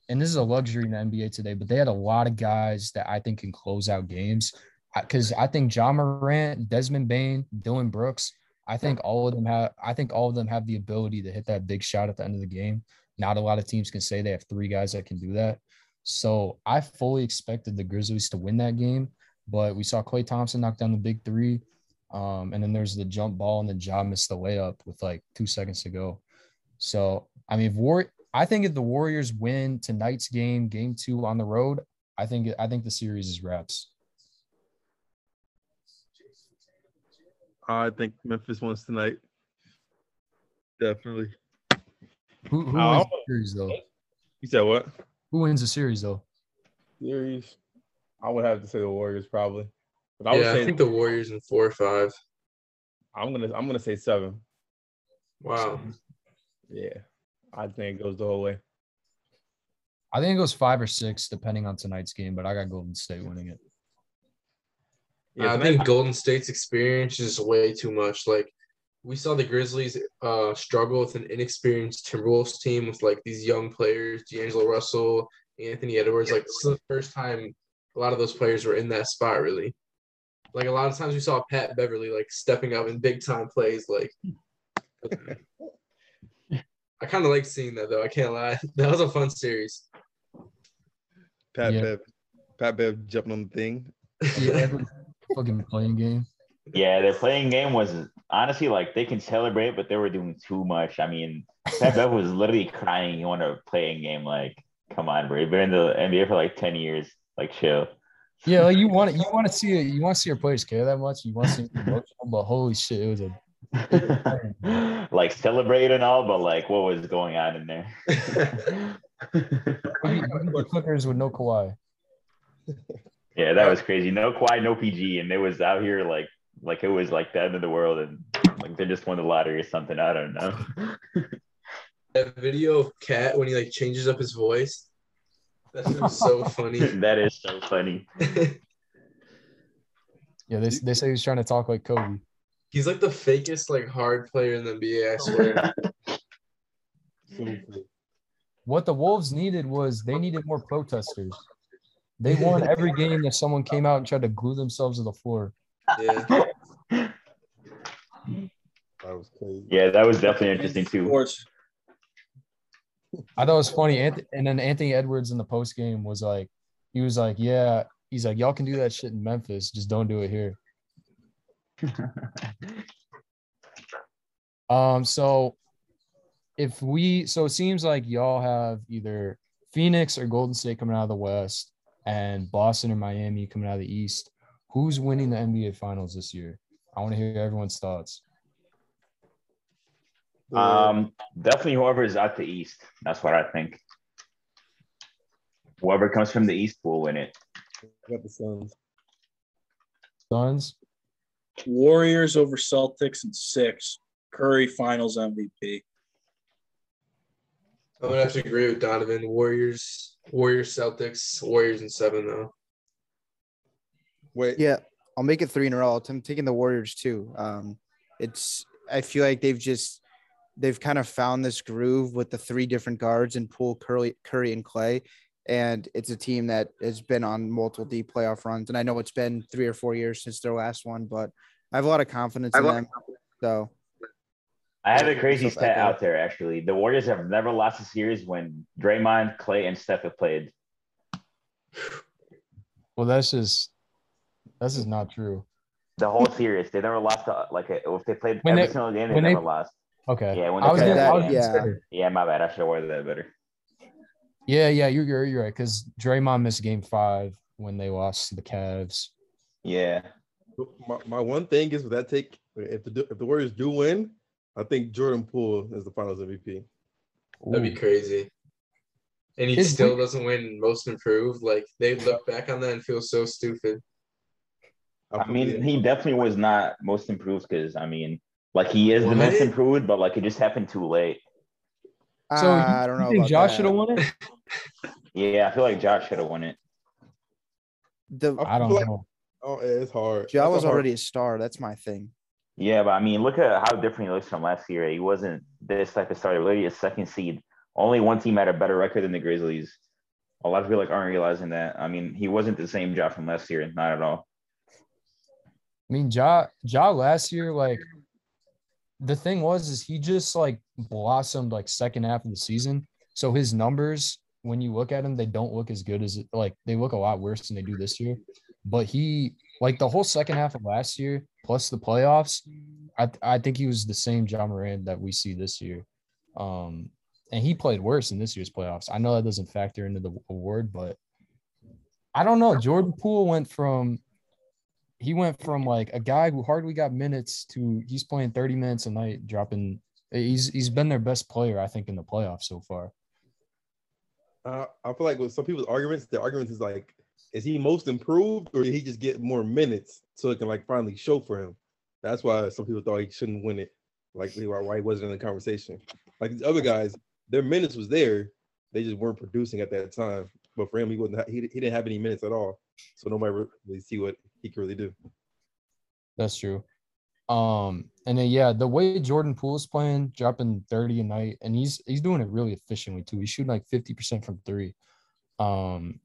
and this is a luxury in the NBA today, but they had a lot of guys that I think can close out games. Because I think Ja Morant, Desmond Bane, Dillon Brooks, I think all of them have I think all of them have the ability to hit that big shot at the end of the game. Not a lot of teams can say they have three guys that can do that. So I fully expected the Grizzlies to win that game, but we saw Klay Thompson knock down the big three. Um, and then there's the jump ball, and then Ja missed the layup with like two seconds to go. So I mean, if War I think if the Warriors win tonight's game, game two on the road, I think I think the series is wraps. I think Memphis wins tonight. Definitely. Who, who oh, wins the series though? You said what? Who wins the series though? Series. I would have to say the Warriors probably. But I yeah, I think the Warriors in four or five. I'm gonna I'm gonna say seven. Wow. Yeah. I think it goes the whole way. I think it goes five or six, depending on tonight's game, but I got Golden State winning it. Yeah, I think Golden State's experience is way too much. Like we saw the Grizzlies uh, struggle with an inexperienced Timberwolves team with like these young players, D'Angelo Russell, Anthony Edwards. Like this is the first time a lot of those players were in that spot really. Like a lot of times we saw Pat Beverley like stepping up in big time plays. Like I kind of like seeing that though. I can't lie. That was a fun series. Pat yeah. Bev, Pat Bev jumping on the thing. Yeah, fucking play-in game. Yeah, their play-in game was honestly like they can celebrate, but they were doing too much. I mean, Pat Bev was literally crying. You want a play-in game? Like, come on, bro. You've been in the NBA for like ten years. Like, chill. Yeah, like you want you want to see it. You want to see your players care that much. You want to see emotional, but holy shit, it was a like celebrate and all, but like what was going on in there? the Clippers with no Kawhi. Yeah, that was crazy. No Kawhi, no PG, and it was out here like like it was like the end of the world, and like they just won the lottery or something. I don't know. that video of KAT when he like changes up his voice. That shit so funny. that is so funny. Yeah, they, they say he's trying to talk like Kobe. He's like the fakest like hard player in the NBA. I swear. What the Wolves needed was they needed more protesters. They won every game that someone came out and tried to glue themselves to the floor. yeah. that was crazy. Yeah, that was definitely interesting too. I thought it was funny. And then Anthony Edwards in the post game was like, he was like, yeah, he's like, y'all can do that shit in Memphis, just don't do it here. Um, so if we, so it seems like y'all have either Phoenix or Golden State coming out of the West, and Boston or Miami coming out of the East. Who's winning the NBA Finals this year? I want to hear everyone's thoughts. Um, definitely whoever is at the East. That's what I think. Whoever comes from the East will win it. I got the Suns. Suns. Warriors over Celtics in six. Curry Finals MVP. I'm gonna have to agree with Donovan. Warriors, Warriors, Celtics, Warriors in seven though. Wait, Yeah, I'll make it three in a row. I'm taking the Warriors too. Um, it's I feel like they've just they've kind of found this groove with the three different guards and Poole, Curry, Curry, and Klay, and it's a team that has been on multiple deep playoff runs. And I know it's been three or four years since their last one, but I have a lot of confidence in them. So I have a crazy so stat uh, out there actually. The Warriors have never lost a series when Draymond, Klay, and Steph have played. Well, that's just that's just not true. The whole series, they never lost. A, like a, if they played When every they- single game, they when they- never lost. Okay. Yeah, when I was they gonna, played that yeah. Yeah, my bad. I should have worded that better. Yeah, yeah, you're you're, you're right because Draymond missed Game Five when they lost to the Cavs. Yeah. my, my one thing is with that take, if the if the Warriors do win, I think Jordan Poole is the Finals MVP. That'd be crazy. And he Is- still doesn't win Most Improved. Like they look back on that and feel so stupid. I mean, he definitely was not most improved because I mean, like he is the most improved, but like it just happened too late. So uh, you, I don't you know. think about Josh should have won it? Yeah, I feel like Josh should have won it. The I don't like- know. oh, it's hard. Ja That's a was hard- already a star. That's my thing. Yeah, but I mean, look at how different he looks from last year. He wasn't this type of starter. Literally a second seed. Only one team had a better record than the Grizzlies. A lot of people like aren't realizing that. I mean, he wasn't the same job from last year, not at all. I mean, Ja Ja last year, like the thing was, is he just like blossomed like second half of the season. So his numbers, when you look at him, they don't look as good as like they look a lot worse than they do this year. But he like the whole second half of last year plus the playoffs, I I think he was the same Ja Morant that we see this year. Um, and he played worse in this year's playoffs. I know that doesn't factor into the award, but I don't know. Jordan Poole went from he went from like a guy who hardly got minutes to he's playing 30 minutes a night, dropping. He's he's been their best player, I think, in the playoffs so far. Uh, I feel like with some people's arguments, the argument is like, is he most improved or did he just get more minutes so it can like finally show for him? That's why some people thought he shouldn't win it. Like why why he wasn't in the conversation. Like these other guys, their minutes was there, they just weren't producing at that time. But for him, he wasn't. He, he didn't have any minutes at all, so nobody really see what he could really do. That's true. Um, and then yeah, the way Jordan Poole's playing, dropping 30 a night, and he's he's doing it really efficiently too. He's shooting like 50% from three. Um,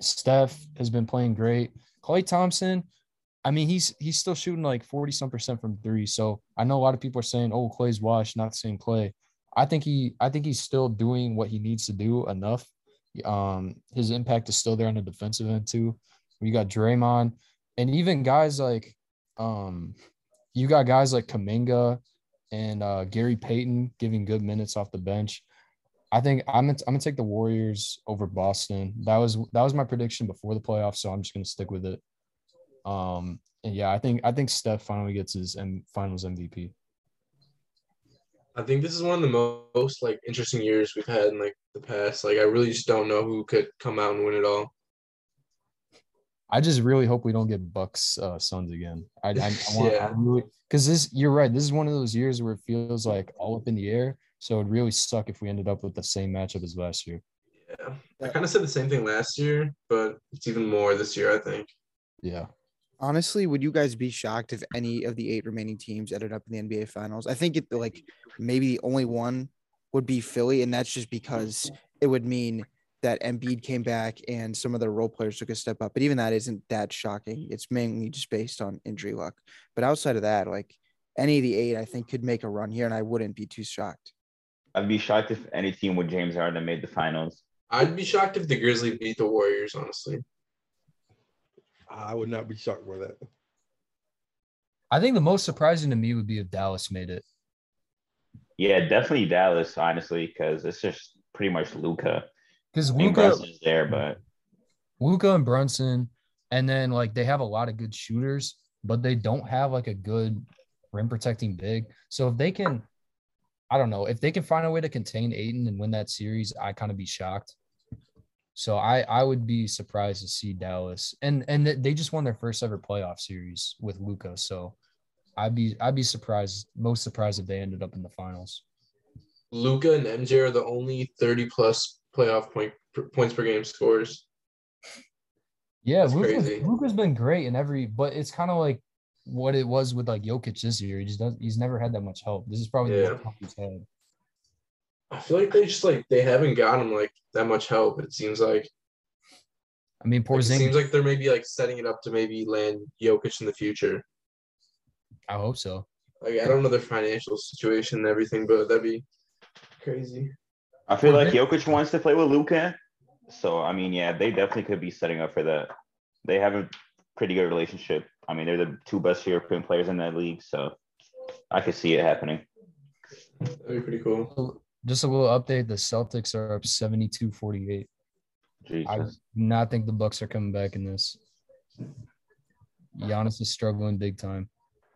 Steph has been playing great. Klay Thompson, I mean, he's he's still shooting like 40 some percent from three. So I know a lot of people are saying, oh, Klay's washed, not the same Klay. I think he I think he's still doing what he needs to do enough. Um, his impact is still there on the defensive end too. You got Draymond, and even guys like um you got guys like Kuminga and uh, Gary Payton giving good minutes off the bench. I think I'm gonna, I'm gonna take the Warriors over Boston. That was that was my prediction before the playoffs, so I'm just gonna stick with it. Um, and yeah, I think I think Steph finally gets his M- Finals MVP. I think this is one of the most like interesting years we've had in like the past. Like I really just don't know who could come out and win it all. I just really hope we don't get Bucks uh, Suns again. I, I, I want Yeah. Really because this you're right. This is one of those years where it feels like all up in the air. So it'd really suck if we ended up with the same matchup as last year. Yeah. I kind of said the same thing last year, but it's even more this year, I think. Yeah. Honestly, would you guys be shocked if any of the eight remaining teams ended up in the NBA Finals? I think it like maybe the only one would be Philly, and that's just because it would mean that Embiid came back and some of the role players took a step up. But even that isn't that shocking. It's mainly just based on injury luck. But outside of that, like any of the eight, I think could make a run here, and I wouldn't be too shocked. I'd be shocked if any team with James Harden made the finals. I'd be shocked if the Grizzlies beat the Warriors, honestly. I would not be shocked by that. I think the most surprising to me would be if Dallas made it. Yeah, definitely Dallas, honestly, because it's just pretty much Luka. Because I mean, Luka, Brunson's there, but Luka and Brunson, and then like they have a lot of good shooters, but they don't have like a good rim protecting big. So if they can, I don't know, if they can find a way to contain Ayton and win that series, I kind of be shocked. So I I would be surprised to see Dallas, and and they just won their first ever playoff series with Luka. So I'd be I'd be surprised, most surprised if they ended up in the finals. Luka and MJ are the only 30 plus playoff point points per game scores. Yeah, Luka, Luka's been great in every, but it's kind of like what it was with like Jokic this year. He just does, he's never had that much help. This is probably the Yeah. most help he's had. I feel like they just like they haven't gotten him like that much help. It seems like I mean, Like, it seems like they're maybe like setting it up to maybe land Jokic in the future. I hope so. Like I don't know their financial situation and everything, but that'd be crazy. I feel like Jokic wants to play with Luka. So I mean, yeah, they definitely could be setting up for that. They have a pretty good relationship. I mean, they're the two best European players in that league, so I could see it happening. That'd be pretty cool. Just a little update: the Celtics are up 72-48. I do not think the Bucks are coming back in this. Giannis is struggling big time.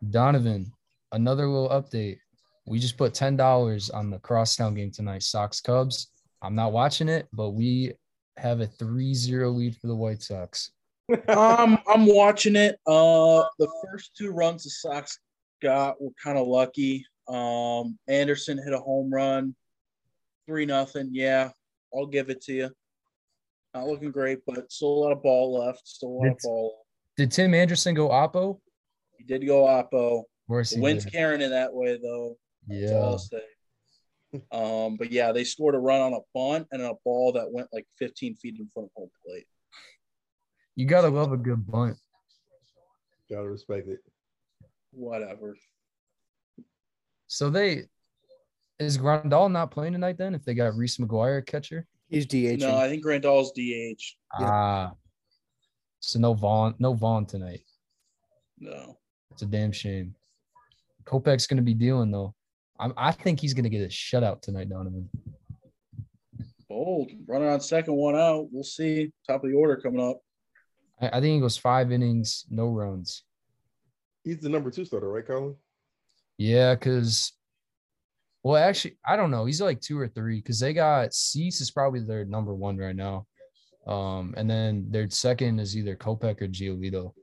Donovan, another little update. We just put ten dollars on the crosstown game tonight. Sox Cubs. I'm not watching it, but we have a 3-0 lead for the White Sox. um, I'm watching it. Uh, the first two runs the Sox got were kind of lucky. Um, Anderson hit a home run, three nothing. Yeah, I'll give it to you. Not looking great, but still a lot of ball left. Still a lot of ball. Did Tim Anderson go Oppo? He did go Oppo. Where's The he? wind's carrying it that way though. That's all Yeah. I'll say. Um, but yeah, they scored a run on a bunt and a ball that went like 15 feet in front of home plate. You gotta love a good bunt. Gotta respect it. Whatever. So they is Grandal not playing tonight then? If they got Reese McGuire catcher? He's DH. No, I think Grandal's DH. Yeah. Ah. So no Vaughn, no Vaughn tonight. No. It's a damn shame. Kopech's gonna be dealing though. I'm, I think he's gonna get a shutout tonight, Donovan. Bold. Running on second, one out. We'll see. Top of the order coming up. I, I think he goes five innings, no runs. He's the number two starter, right, Colin? Yeah, because well, actually, I don't know. He's like two or three because they got Cease is probably their number one right now. Um, and then their second is either Kopech or Giolito.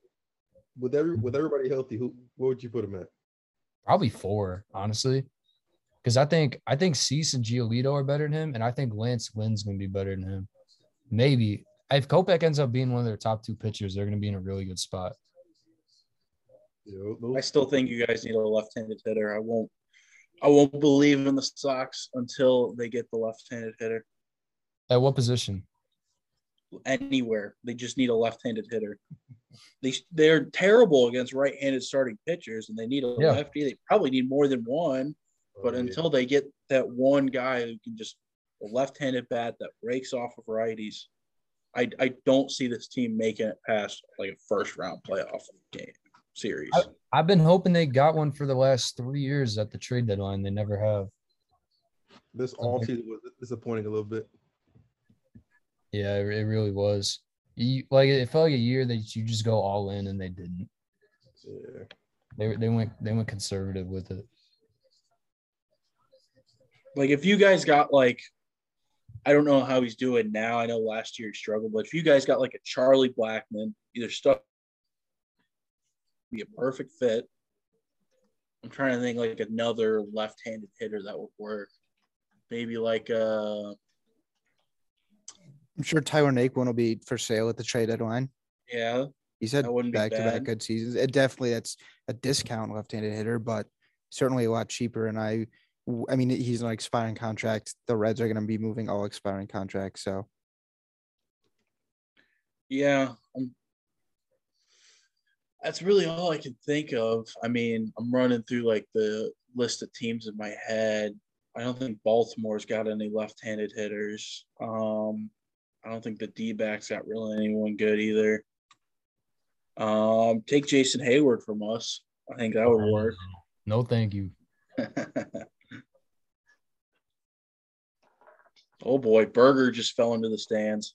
With every with everybody healthy, who what would you put him at? Probably four, honestly. Because I think I think Cease and Giolito are better than him, and I think Lance Lynn's gonna be better than him. Maybe if Kopech ends up being one of their top two pitchers, they're gonna be in a really good spot. I still think you guys need a left-handed hitter. I won't. I won't believe in the Sox until they get the left-handed hitter At what position? anywhere. They just need a left-handed hitter. They they're terrible against right-handed starting pitchers, and they need a Yeah. lefty. They probably need more than one. Oh, but oh, yeah. until they get that one guy who can just a left-handed bat that breaks off of righties, I I don't see this team making it past like a first-round playoff game series. I've been hoping they got one for the last three years at the trade deadline. They never have. this all season was disappointing a little bit. Yeah, it, it really was. You, like it felt like a year that you just go all in, and they didn't. Yeah. They they went they went conservative with it. Like if you guys got like I don't know how he's doing now. I know last year he struggled, but if you guys got like a Charlie Blackmon, either stuff be a perfect fit. I'm trying to think like another left-handed hitter that would work. maybe like uh I'm sure Tyler Naquin will be for sale at the trade deadline. yeah, He's had That wouldn't be back to back good seasons. It definitely that's a discount left-handed hitter, but certainly a lot cheaper. And I, I mean, he's an expiring contract. The Reds are going to be moving all expiring contracts. So yeah. Um, that's really all I can think of. I mean, I'm running through like the list of teams in my head. I don't think Baltimore's got any left-handed hitters. Um, I don't think the D-backs got really anyone good either. Um, take Jason Heyward from us. I think that would work. No, thank you. oh boy, Burger just fell into the stands.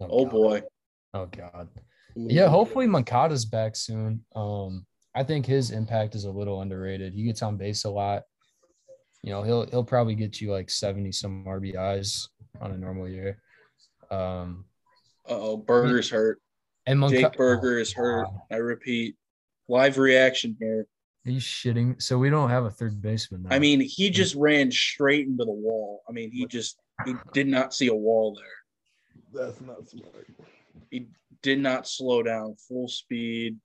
Oh God. boy. Oh God. Yeah, hopefully Moncada's back soon. Um, I think his impact is a little underrated. He gets on base a lot. You know, he'll he'll probably get you like 70 some RBIs on a normal year. Um Oh, Burger's hurt. and Monca- Jake Burger is hurt. God. I repeat. Live reaction here. Are you shitting? So we don't have a third baseman now. I mean, he just ran straight into the wall. I mean, he just he did not see a wall there. That's not smart. He did not slow down, full speed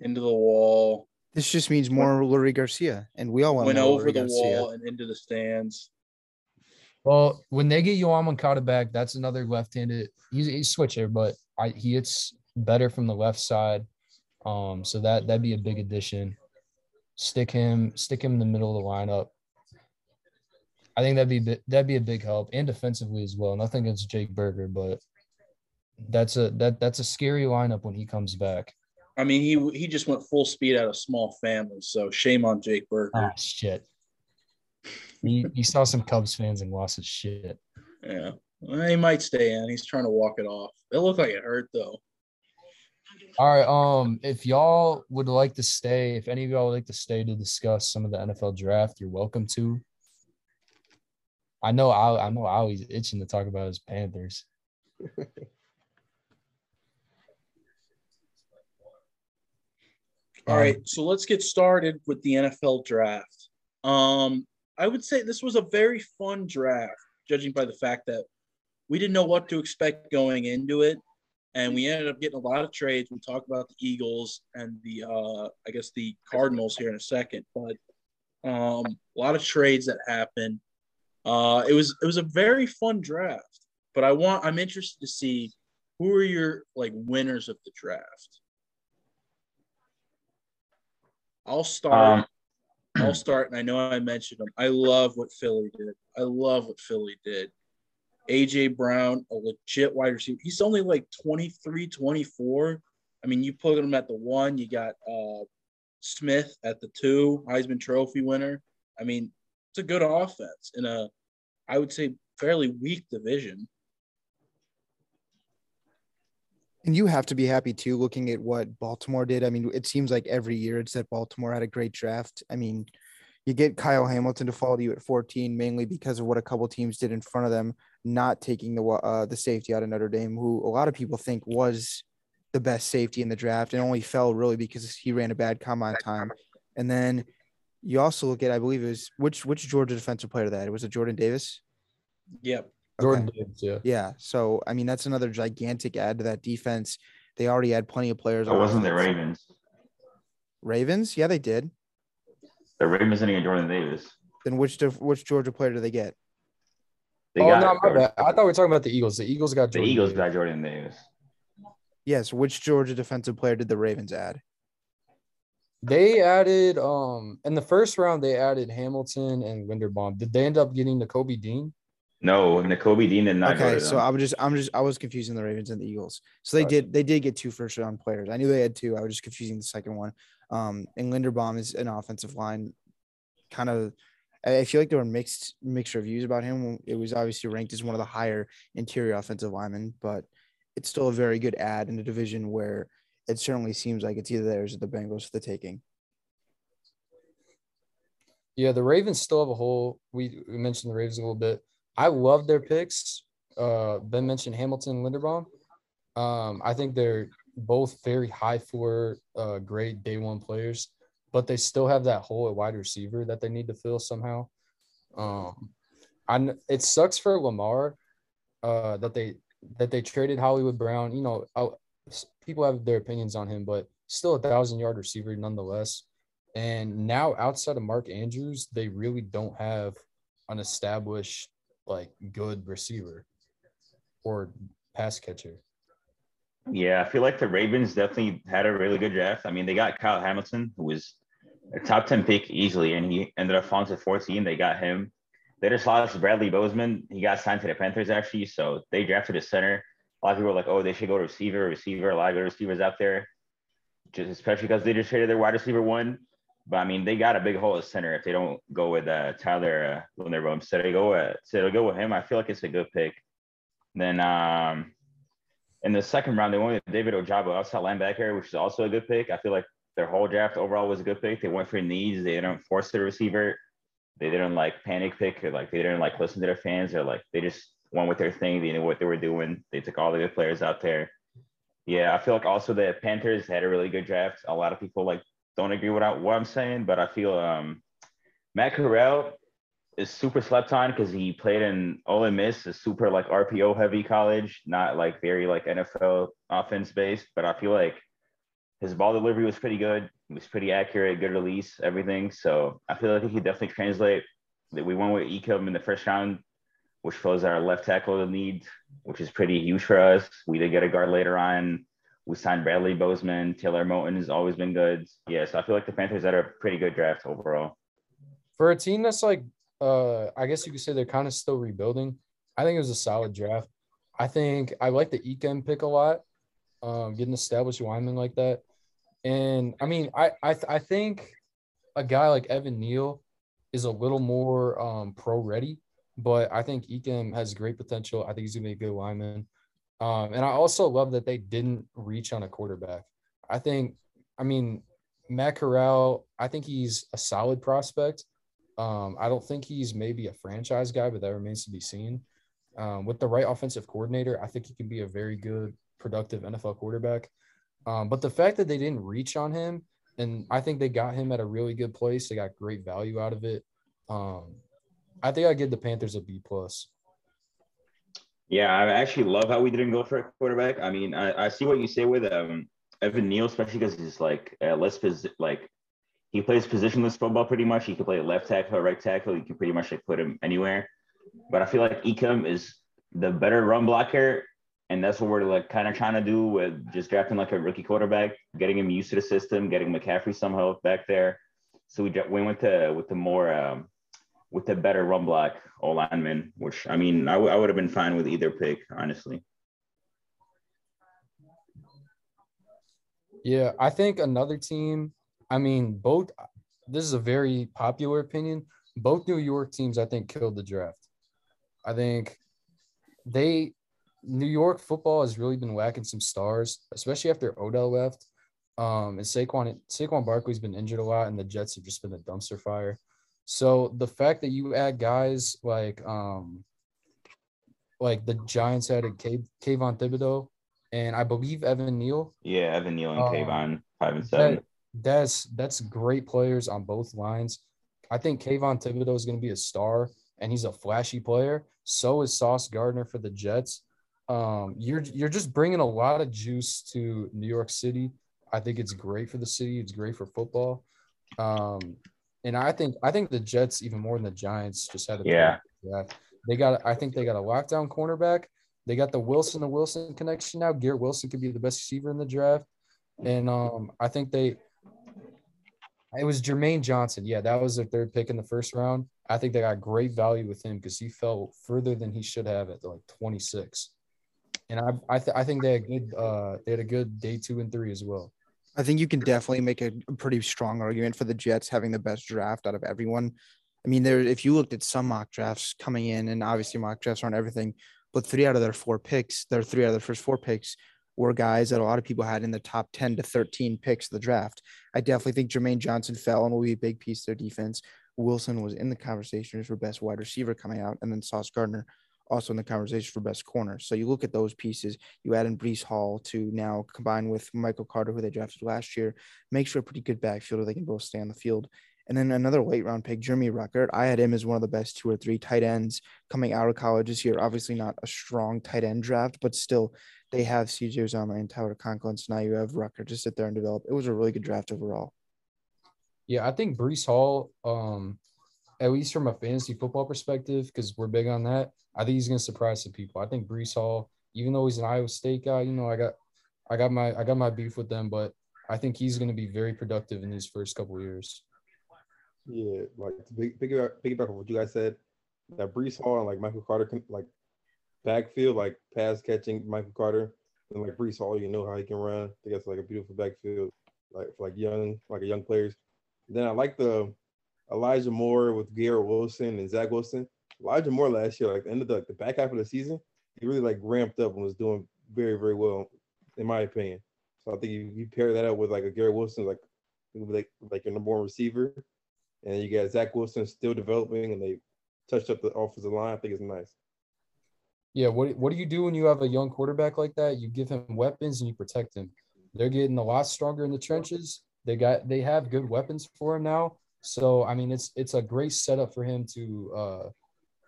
into the wall, this just means more Leury Garcia, and we all want went more over Leury the Garcia. wall and into the stands. Well, when they get Yoán Moncada back, that's another left-handed. He's he's a switcher, but I he hits better from the left side. Um, so that that'd be a big addition. Stick him, stick him in the middle of the lineup. I think that'd be that'd be a big help, and defensively as well. Nothing against Jake Burger, but that's a that that's a scary lineup when he comes back. I mean, he he just went full speed out of small family. So shame on Jake Burger. Ah, shit. He he saw some Cubs fans and lost his shit. Yeah, well, he might stay in. He's trying to walk it off. It looked like it hurt though. All right. Um, if y'all would like to stay, if any of y'all would like to stay to discuss some of the NFL draft, you're welcome to. I know I I know Ali's itching to talk about his Panthers. All Um, right, so let's get started with the NFL draft. Um, I would say this was a very fun draft, judging by the fact that we didn't know what to expect going into it, and we ended up getting a lot of trades. We'll talk about the Eagles and the, uh, I guess, the Cardinals here in a second, but um, a lot of trades that happened. Uh, it was it was a very fun draft, but I want I'm interested to see who are your like winners of the draft. I'll start. Um, I'll start, and I know I mentioned them. I love what Philly did. I love what Philly did. AJ Brown, a legit wide receiver. He's only like 23, 24. I mean, you put him at the one, you got uh, Smith at the two, Heisman Trophy winner. I mean, it's a good offense in a, I would say, fairly weak division. And you have to be happy too, looking at what Baltimore did. I mean, it seems like every year it's that Baltimore had a great draft. I mean, you get Kyle Hamilton to fall to you at 14, mainly because of what a couple teams did in front of them, not taking the uh, the safety out of Notre Dame, who a lot of people think was the best safety in the draft, and only fell really because he ran a bad combine time. And then you also look at, I believe it was which which Georgia defensive player that it was it Jordan Davis. Yep. Jordan Davis, yeah. Yeah. So I mean, that's another gigantic add to that defense. They already had plenty of players. it on wasn't the. Ravens. Ravens? Yeah, they did. The Ravens didn't get Jordan Davis. Then which which Georgia player do they get? They oh got no, my bad. I thought we were talking about the Eagles. The Eagles got the Eagles Davis. got Jordan Davis. Yes, which Georgia defensive player did the Ravens add? They added um in the first round they added Hamilton and Linderbaum. Did they end up getting the Kobe Dean? No, Nakobe Dean did not Okay, so. I was just I'm just I was confusing the Ravens and the Eagles. So they Gotcha. did they did get two first round players. I knew they had two. I was just confusing the second one. Um, and Linderbaum is an offensive line, kind of. I I feel like there were mixed mixed reviews about him. It was obviously ranked as one of the higher interior offensive linemen, but it's still a very good ad in a division where it certainly seems like it's either theirs or the Bengals for the taking. Yeah, the Ravens still have a hole. We, we mentioned the Ravens a little bit. I love their picks. Uh, ben mentioned Hamilton, Linderbaum. Um, I think they're both very high for uh, great day one players, but they still have that hole at wide receiver that they need to fill somehow. Um, I it sucks for Lamar uh, that they that they traded Hollywood Brown. You know, people have their opinions on him, but still a thousand yard receiver nonetheless. And now outside of Mark Andrews, they really don't have an established like good receiver or pass catcher. Yeah, I feel like the Ravens definitely had a really good draft. I mean, they got Kyle Hamilton, who was a top 10 pick easily, and he ended up falling to 14. They got him. They just lost Bradley Bozeman. He got signed to the Panthers, actually. So they drafted a center. A lot of people were like, oh, they should go to receiver, receiver. A lot of good receivers out there, just especially because they just traded their wide receiver one. But I mean, they got a big hole at center if they don't go with uh, Tyler uh, Linderbaum. Instead they go uh, so they go with him. I feel like it's a good pick. Then um, in the second round, they went with David Ojabo, outside linebacker, which is also a good pick. I feel like their whole draft overall was a good pick. They went for needs. They didn't force the receiver. They didn't like panic pick or like they didn't like listen to their fans or like they just went with their thing. They knew what they were doing. They took all the good players out there. Yeah, I feel like also the Panthers had a really good draft. A lot of people like don't agree with what I'm saying, but I feel um Matt Corral is super slept on because he played in Ole Miss, a super like RPO heavy college, not like very like NFL offense based. But I feel like his ball delivery was pretty good. He was pretty accurate, good release, everything. So I feel like he could definitely translate. That we went with Ikem in the first round, which fills our left tackle need, which is pretty huge for us. We did get a guard later on. We signed Bradley Bozeman. Taylor Moton has always been good. Yeah, so I feel like the Panthers had a pretty good draft overall. For a team that's like, uh, I guess you could say they're kind of still rebuilding. I think it was a solid draft. I think I like the Ikem pick a lot. Um, getting established lineman like that. And I mean, I I, I think a guy like Evan Neal is a little more um, pro ready, but I think Ikem has great potential. I think he's gonna be a good lineman. Um, and I also love that they didn't reach on a quarterback. I think, I mean, Matt Corral, I think he's a solid prospect. Um, I don't think he's maybe a franchise guy, but that remains to be seen. Um, with the right offensive coordinator, I think he can be a very good, productive NFL quarterback. Um, but the fact that they didn't reach on him, and I think they got him at a really good place, they got great value out of it. I think I give the Panthers a B plus. Yeah, I actually love how we didn't go for a quarterback. I mean, I, I see what you say with um Evan Neal, especially because he's like uh, less pos- like he plays positionless football pretty much. He can play left tackle, right tackle. You can pretty much like put him anywhere. But I feel like Ikem is the better run blocker, and that's what we're like kind of trying to do with just drafting like a rookie quarterback, getting him used to the system, getting McCaffrey some help back there. So we, we went to with the more um, with a better run block O lineman, which I mean, I, w- I would have been fine with either pick, honestly. Yeah, I think another team, I mean, both, this is a very popular opinion. Both New York teams, I think, killed the draft. I think they, New York football has really been whacking some stars, especially after Odell left. Um, and Saquon, Saquon Barkley's been injured a lot, and the Jets have just been a dumpster fire. So the fact that you add guys like um like the Giants added K- Kayvon Thibodeaux and I believe Evan Neal. Yeah, Evan Neal and Um, Kayvon, five and seven. That, that's that's great players on both lines. I think Kayvon Thibodeaux is going to be a star, and he's a flashy player. So is Sauce Gardner for the Jets. Um, you're you're just bringing a lot of juice to New York City. I think it's great for the city. It's great for football. Um, and I think I think the Jets even more than the Giants just had a Yeah. yeah. They got I think they got a lockdown cornerback. They got the Wilson to Wilson connection now. Garrett Wilson could be the best receiver in the draft. And um, I think they it was Jermaine Johnson. Yeah, that was their third pick in the first round. I think they got great value with him because he fell further than he should have at like 26. And I I, th- I think they had good uh they had a good day two and three as well. I think you can definitely make a, pretty strong argument for the Jets having the best draft out of everyone. I mean, there if you looked at some mock drafts coming in, and obviously mock drafts aren't everything, but three out of their four picks, their three out of their first four picks were guys that a lot of people had in the top 10 to 13 picks of the draft. I definitely think Jermaine Johnson fell and will be a big piece of their defense. Wilson was in the conversation for best wide receiver coming out, and then Sauce Gardner also in the conversation for best corner. So you look at those pieces, you add in Breece Hall to now combine with Michael Carter, who they drafted last year, makes for a pretty good backfield they can both stay on the field. And then another late round pick, Jeremy Ruckert. I had him as one of the best two or three tight ends coming out of college this year. Obviously, not a strong tight end draft, but still, they have CJ Uzomah and Tyler Conklin. So now you have Ruckert to sit there and develop. It was a really good draft overall. Yeah, I think Breece Hall, um, at least from a fantasy football perspective, because we're big on that, I think he's going to surprise some people. I think Breece Hall, even though he's an Iowa State guy, you know, I got, I got my, I got my beef with them, but I think he's going to be very productive in these first couple years. Yeah, like to big piggyback, piggyback on what you guys said, that Breece Hall and like Michael Carter, like backfield, like pass catching Michael Carter, and like Breece Hall, you know how he can run. I think that's like a beautiful backfield, like for like young, like a young players. Then I like the Elijah Moore with Garrett Wilson and Zach Wilson. Elijah Moore last year, like the end of the, like, the back half of the season, he really like ramped up and was doing very, very well, in my opinion. So I think you, you pair that up with like a Garrett Wilson, like like like your number one receiver, and you got Zach Wilson still developing, and they touched up the offensive line. I think it's nice. Yeah, what what do you do when you have a young quarterback like that? You give him weapons and you protect him. They're getting a lot stronger in the trenches. They got they have good weapons for him now. So I mean, it's it's a great setup for him to uh,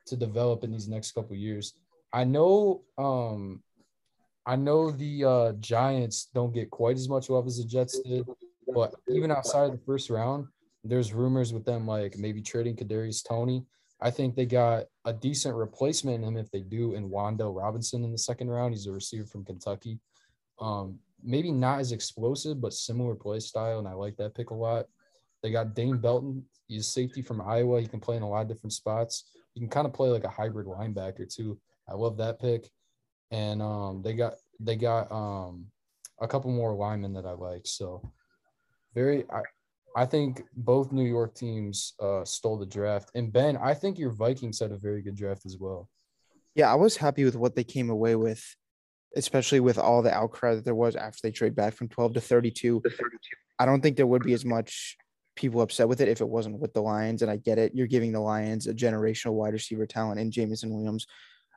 to develop in these next couple years. I know um, I know the uh, Giants don't get quite as much love as the Jets did, but even outside of the first round, there's rumors with them like maybe trading Kadarius Toney. I think they got a decent replacement in him if they do in Wan'Dale Robinson in the second round. He's a receiver from Kentucky. Um, maybe not as explosive, but similar play style, and I like that pick a lot. They got Dane Belton. He's safety from Iowa. He can play in a lot of different spots. You can kind of play like a hybrid linebacker too. I love that pick. And um, they got they got um, a couple more linemen that I like. So very I, I think both New York teams uh, stole the draft. And Ben, I think your Vikings had a very good draft as well. Yeah, I was happy with what they came away with, especially with all the outcry that there was after they trade back from 12 to 32. I don't think there would be as much people upset with it if it wasn't with the Lions. And I get it. You're giving the Lions a generational wide receiver talent in Jameson Williams.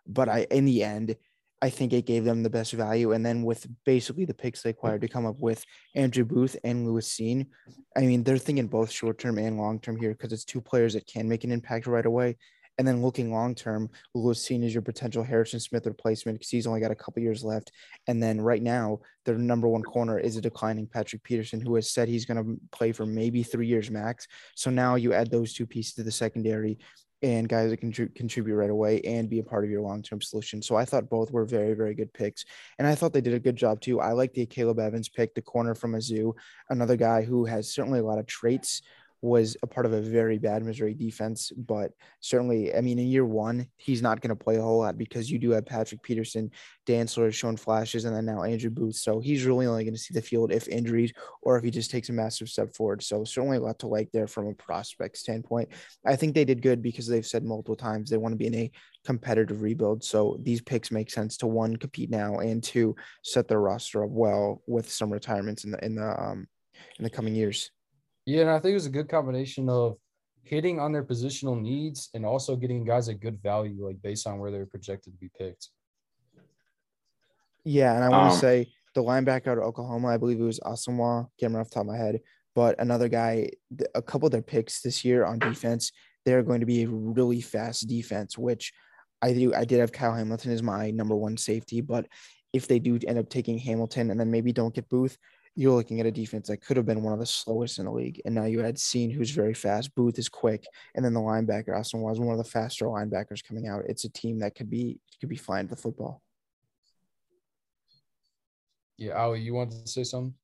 But I in the end, I think it gave them the best value. And then with basically the picks they acquired to come up with Andrew Booth and Lewis Cine, I mean, they're thinking both short term and long term here because it's two players that can make an impact right away. And then looking long term, Lewis Cine as your potential Harrison Smith replacement because he's only got a couple years left. And then right now, their number one corner is a declining Patrick Peterson, who has said he's going to play for maybe three years max. So now you add those two pieces to the secondary and guys that can contribute right away and be a part of your long-term solution. So I thought both were very, very good picks. And I thought they did a good job too. I like the Caleb Evans pick, the corner from Mizzou, another guy who has certainly a lot of traits was a part of a very bad Missouri defense. But certainly, I mean, in year one, he's not going to play a whole lot because you do have Patrick Peterson, Dantzler has shown flashes, and then now Andrew Booth. So he's really only going to see the field if injuries or if he just takes a massive step forward. So certainly a lot to like there from a prospect standpoint. I think they did good because they've said multiple times they want to be in a competitive rebuild. So these picks make sense to one compete now and two set their roster up well with some retirements in the in the um in the coming years. Yeah, and I think it was a good combination of hitting on their positional needs and also getting guys at good value, like based on where they're projected to be picked. Yeah, and I want to um, say the linebacker out of Oklahoma, I believe it was Asamoah, can't remember off the top of my head, but another guy, a couple of their picks this year on defense, they're going to be a really fast defense, which I do. I did have Kyle Hamilton as my number one safety, but if they do end up taking Hamilton and then maybe don't get Booth, you're looking at a defense that could have been one of the slowest in the league. And now you had Cine, who's very fast. Booth is quick. And then the linebacker, Austin was one of the faster linebackers coming out. It's a team that could be could be flying the football. Yeah, Ali, you wanted to say something?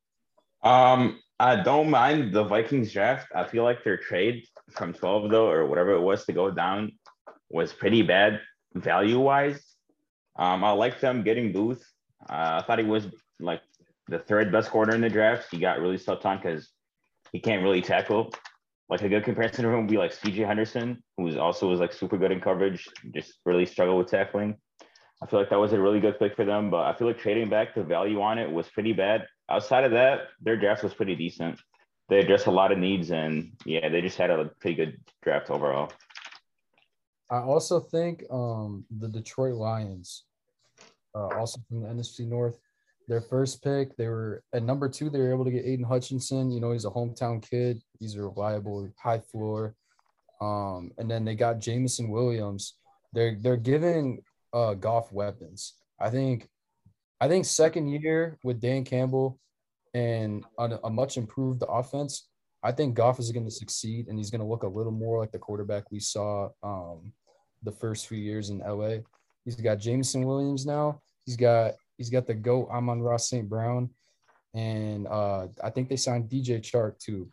Um, I don't mind the Vikings draft. I feel like their trade from 12 though, or whatever it was to go down was pretty bad value wise. Um, I like them getting Booth. Uh, I thought he was like the third best corner in the draft. He got really slept on because he can't really tackle. Like a good comparison to him would be like CJ Henderson, who also was like super good in coverage, just really struggled with tackling. I feel like that was a really good pick for them, but I feel like trading back the value on it was pretty bad. Outside of that, their draft was pretty decent. They addressed a lot of needs, and yeah, they just had a pretty good draft overall. I also think um, the Detroit Lions, uh, also from the NFC North, their first pick. They were at number two. They were able to get Aidan Hutchinson. You know, he's a hometown kid. He's a reliable, high floor. Um, and then they got Jameson Williams. They're they're giving uh Goff weapons. I think, I think second year with Dan Campbell and a, a much improved offense, I think Goff is going to succeed and he's going to look a little more like the quarterback we saw um, the first few years in LA. He's got Jameson Williams now. He's got he's got the goat Amon-Ra St. Brown, and uh, I think they signed DJ Chark too.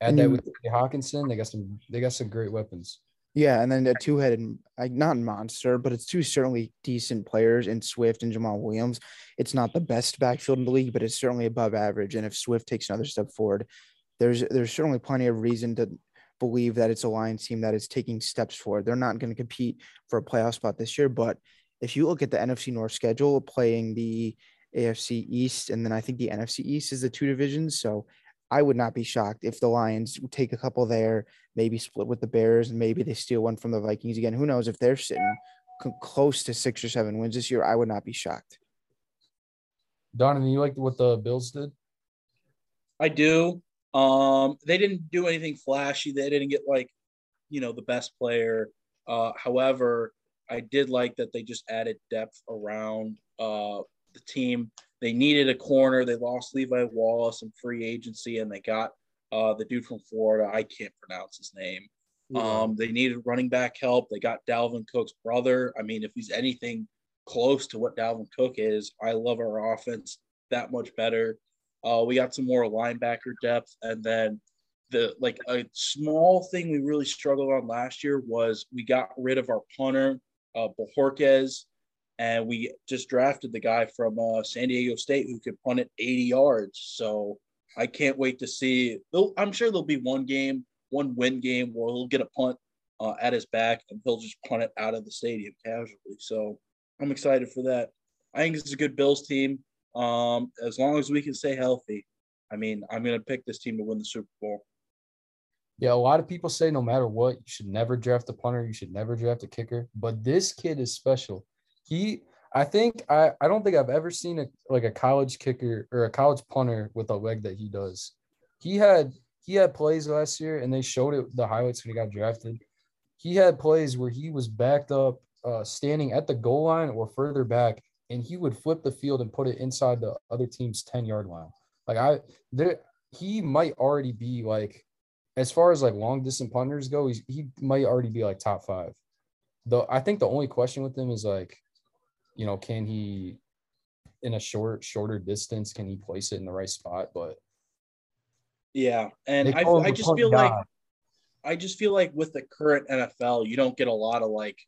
Add that with Hockenson, they got some they got some great weapons. Yeah, and then a two-headed, like not monster, but it's two certainly decent players in Swift and Jamaal Williams. It's not the best backfield in the league, but it's certainly above average. And if Swift takes another step forward, there's there's certainly plenty of reason to believe that it's a Lions team that is taking steps forward. They're not going to compete for a playoff spot this year, but if you look at the NFC North schedule, playing the AFC East, and then I think the NFC East is the two divisions. So I would not be shocked if the Lions take a couple there, maybe split with the Bears, and maybe they steal one from the Vikings again. Who knows if they're sitting close to six or seven wins this year? I would not be shocked. Donovan, you like what the Bills did? I do. Um, they didn't do anything flashy. They didn't get like, you know, the best player. Uh, however, I did like that they just added depth around uh, the team. They needed a corner. They lost Levi Wallace in free agency, and they got uh, the dude from Florida. I can't pronounce his name. Um, they needed running back help. They got Dalvin Cook's brother. I mean, if he's anything close to what Dalvin Cook is, I love our offense that much better. Uh, we got some more linebacker depth, and then the like a small thing we really struggled on last year was we got rid of our punter, uh, Bojorquez, and we just drafted the guy from uh, San Diego State who could punt it 80 yards. So I can't wait to see. I'm sure there'll be one game, one win game where he'll get a punt uh, at his back and he'll just punt it out of the stadium casually. So I'm excited for that. I think it's a good Bills team. Um, as long as we can stay healthy, I mean, I'm going to pick this team to win the Super Bowl. Yeah, a lot of people say no matter what, you should never draft a punter, you should never draft a kicker. But this kid is special. He, I think, I, I don't think I've ever seen a like a college kicker or a college punter with a leg that he does. He had he had plays last year, and they showed it the highlights when he got drafted. He had plays where he was backed up, uh, standing at the goal line or further back, and he would flip the field and put it inside the other team's 10 yard line. Like I there he might already be like as far as like long distance punters go, he's, he might already be like top five. Though I think the only question with him is like, you know, can he in a short shorter distance can he place it in the right spot? But yeah, and I, I just feel God. like I just feel like with the current NFL, you don't get a lot of like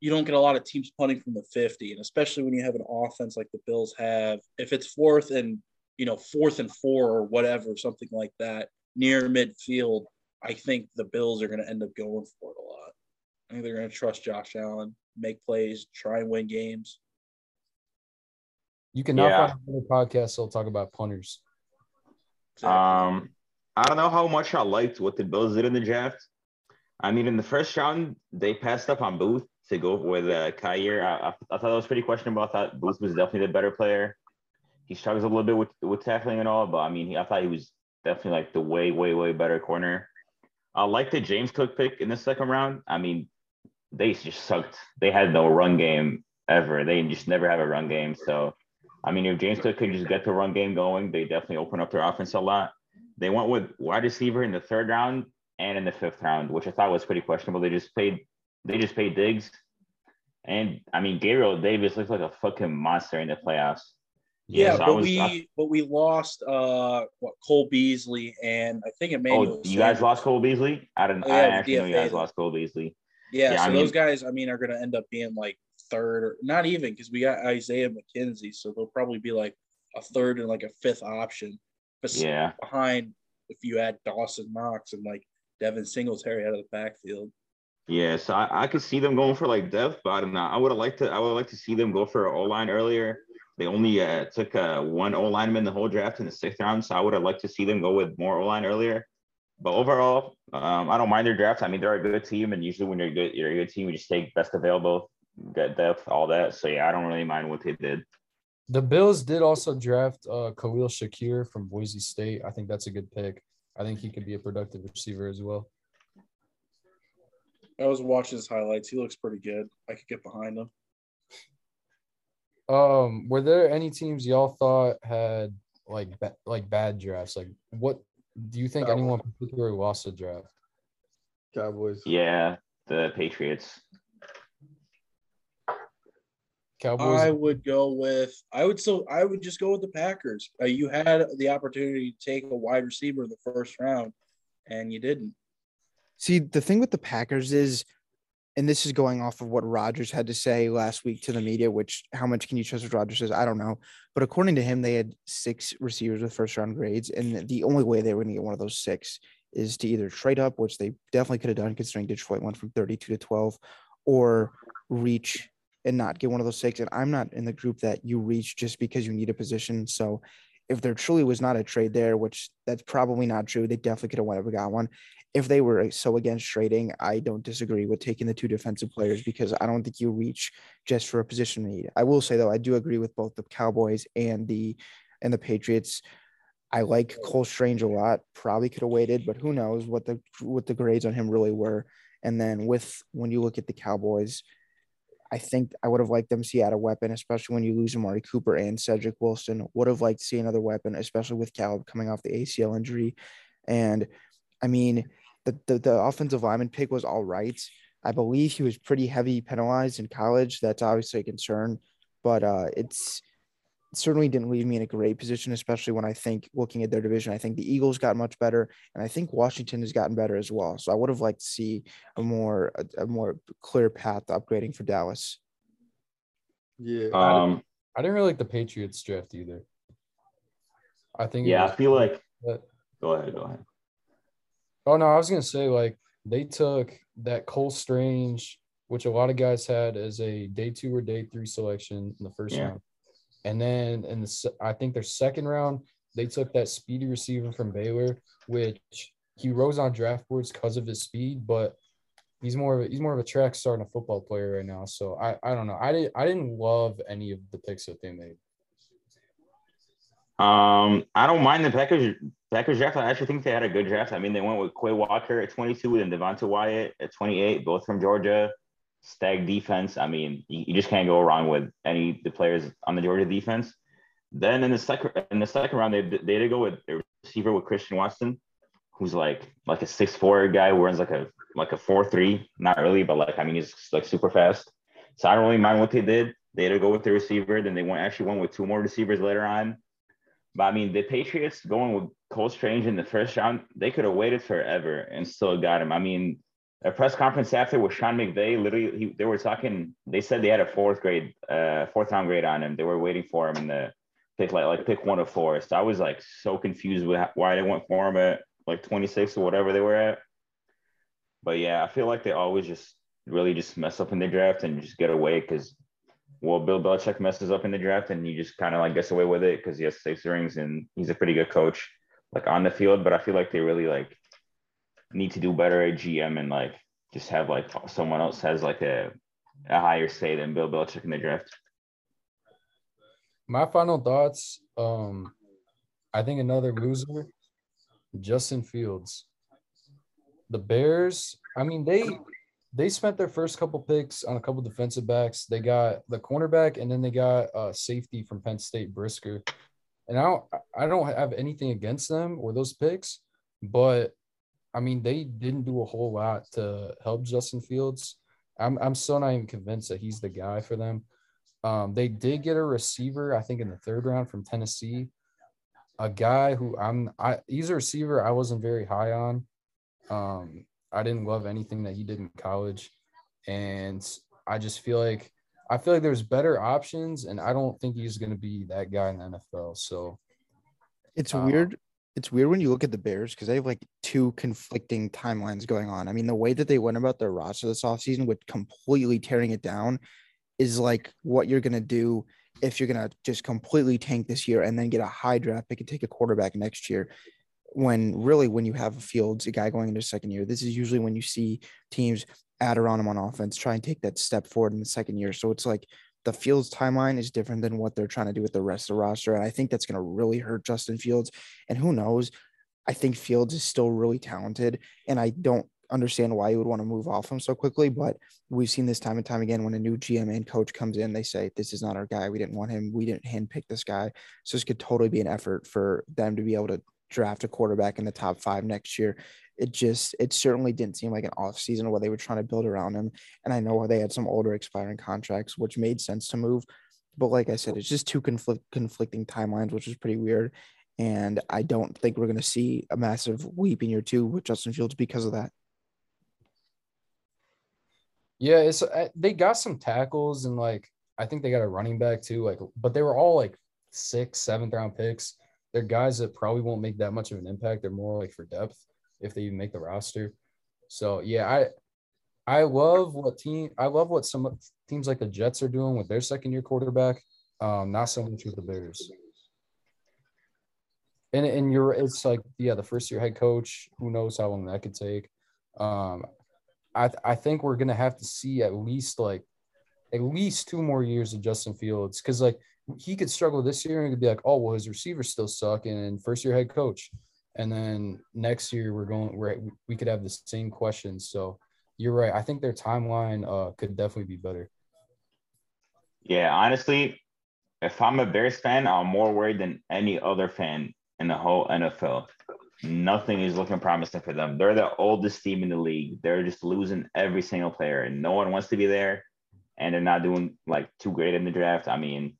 you don't get a lot of teams punting from the 50 and especially when you have an offense like the bills have if it's fourth and you know fourth and four or whatever something like that near midfield i think the bills are going to end up going for it a lot i think they're going to trust josh allen make plays try and win games you cannot yeah. find another podcast that'll talk about punters exactly. um i don't know how much i liked what the bills did in the draft i mean in the first round they passed up on booth to go with uh, Kaiir. I, I, I, thought that was pretty questionable. I thought Booth was definitely the better player. He struggles a little bit with, with tackling and all, but I mean, he, I thought he was definitely like the way, way, way better corner. I like the James Cook pick in the second round. I mean, they just sucked. They had no run game ever. They just never have a run game. So, I mean, if James Cook could just get the run game going, they definitely open up their offense a lot. They went with wide receiver in the third round and in the fifth round, which I thought was pretty questionable. They just paid they just paid Diggs. And I mean, Gabriel Davis looks like a fucking monster in the playoffs. Yeah, so but was, we I, but we lost uh what Cole Beasley and I think it Emmanuel. Oh, you guys lost Cole Beasley? I didn't. Yeah, I actually know you guys lost Cole Beasley. Yeah, yeah so I mean, those guys, I mean, are going to end up being like third or not even because we got Isaiah McKenzie, so they'll probably be like a third and like a fifth option. Yeah, behind if you add Dawson Knox and like Devin Singletary out of the backfield. Yeah, so I, I could see them going for like depth, but I don't know. I would have liked to. I would like to see them go for an O line earlier. They only uh, took uh, one O lineman the whole draft in the sixth round, so I would have liked to see them go with more O line earlier. But overall, um, I don't mind their draft. I mean, they're a good team, and usually when you're good, you're a good team. You just take best available, get depth, all that. So yeah, I don't really mind what they did. The Bills did also draft uh, Khalil Shakir from Boise State. I think that's a good pick. I think he could be a productive receiver as well. I was watching his highlights. He looks pretty good. I could get behind him. Um, were there any teams y'all thought had like ba- like bad drafts? Like, what do you think anyone particularly lost a draft? Cowboys. Yeah, the Patriots. Cowboys. I would go with. I would still. I would just go with the Packers. Uh, you had the opportunity to take a wide receiver in the first round, and you didn't. See, the thing with the Packers is, and this is going off of what Rodgers had to say last week to the media, which how much can you trust what Rodgers says? I don't know. But according to him, they had six receivers with first round grades. And the only way they were going to get one of those six is to either trade up, which they definitely could have done considering Detroit went from 32 to 12, or reach and not get one of those six. And I'm not in the group that you reach just because you need a position. So if there truly was not a trade there, which that's probably not true, they definitely could have and got one. If they were uh, so against trading, I don't disagree with taking the two defensive players because I don't think you reach just for a position need. I will say though, I do agree with both the Cowboys and the and the Patriots. I like Cole Strange a lot. Probably could have waited, but who knows what the what the grades on him really were. And then with when you look at the Cowboys, I think I would have liked them to see out a weapon, especially when you lose Amari Cooper and Cedric Wilson. Would have liked to see another weapon, especially with Gallup coming off the ACL injury. And I mean, the, the, the offensive lineman pick was all right. I believe he was pretty heavy penalized in college. That's obviously a concern, but uh, it's it certainly didn't leave me in a great position, especially when I think looking at their division, I think the Eagles got much better, and I think Washington has gotten better as well. So I would have liked to see a more a, a more clear path to upgrading for Dallas. Yeah. Um, I didn't really like the Patriots draft either. I think. it yeah, I feel like. but- Go ahead. Go ahead. Oh no, I was gonna say like they took that Cole Strange, which a lot of guys had as a day two or day three selection in the first Yeah. round, and then in the I think their second round they took that speedy receiver from Baylor, which he rose on draft boards because of his speed, but he's more of a, he's more of a track star and a football player right now. So I I don't know. I didn't I didn't love any of the picks that they made. Um, I don't mind the Packers Packers draft. I actually think they had a good draft. I mean, they went with Quay Walker at 22 and Devonte Wyatt at 28, both from Georgia. Stag defense. I mean, you, you just can't go wrong with any the players on the Georgia defense. Then in the second in the second round, they they go with a receiver with Christian Watson, who's like like a six four guy who runs like a like a four three. Not really, but like I mean, he's like super fast. So I don't really mind what they did. They had to go with the receiver. Then they went actually went with two more receivers later on. But I mean, the Patriots going with Cole Strange in the first round, they could have waited forever and still got him. I mean, a press conference after with Sean McVay, literally, he, they were talking. They said they had a fourth grade, uh, fourth round grade on him. They were waiting for him in the pick, like like pick one of four. So I was like so confused with why they went for him at like 26 or whatever they were at. But yeah, I feel like they always just really just mess up in the draft and just get away because well, Bill Belichick messes up in the draft and he just kind of like gets away with it because he has six rings and he's a pretty good coach, like on the field. But I feel like they really like need to do better at GM and like just have like someone else has like a, a higher say than Bill Belichick in the draft. My final thoughts. Um, I think another loser, Justin Fields. The Bears. I mean, they they spent their first couple picks on a couple defensive backs. They got the cornerback, and then they got uh, safety from Penn State, Brisker. And I don't, I don't have anything against them or those picks, but I mean, they didn't do a whole lot to help Justin Fields. I'm, I'm still not even convinced that he's the guy for them. Um, they did get a receiver, I think, in the third round from Tennessee, a guy who I'm, I he's a receiver I wasn't very high on. Um, I didn't love anything that he did in college, and I just feel like I feel like there's better options, and I don't think he's going to be that guy in the NFL. So It's Uh, weird. It's weird when you look at the Bears because they have like two conflicting timelines going on. I mean, the way that they went about their roster this offseason with completely tearing it down is like what you're going to do if you're going to just completely tank this year and then get a high draft pick and take a quarterback next year. When really, when you have Fields, a guy going into second year, this is usually when you see teams add around him on offense, try and take that step forward in the second year. So it's like the Fields timeline is different than what they're trying to do with the rest of the roster. And I think that's going to really hurt Justin Fields. And who knows? I think Fields is still really talented. And I don't understand why you would want to move off him so quickly. But we've seen this time and time again when a new GM and coach comes in, they say, This is not our guy. We didn't want him. We didn't handpick this guy. So this could totally be an effort for them to be able to draft a quarterback in the top five next year. It just, it certainly didn't seem like an off season where they were trying to build around him. And I know they had some older expiring contracts, which made sense to move. But like I said, it's just two conflict, conflicting timelines, which is pretty weird. And I don't think we're going to see a massive weep in year two with Justin Fields because of that. Yeah, it's uh, they got some tackles and like I think they got a running back too. Like, but they were all like six, seventh round picks. They're guys that probably won't make that much of an impact. They're more like for depth if they even make the roster. So yeah, I I love what team I love what some teams like the Jets are doing with their second year quarterback. Um, not so much with the Bears. And and you're it's like yeah, the first year head coach. Who knows how long that could take? Um, I I think we're gonna have to see at least like at least two more years of Justin Fields because like he could struggle this year and could be like, oh well, his receivers still suck and first year head coach, and then next year we're going we're we could have the same questions. So you're right. I think their timeline uh could definitely be better. Yeah, honestly, if I'm a Bears fan, I'm more worried than any other fan in the whole NFL. Nothing is looking promising for them. They're the oldest team in the league. They're just losing every single player, and no one wants to be there. And they're not doing like too great in the draft. I mean,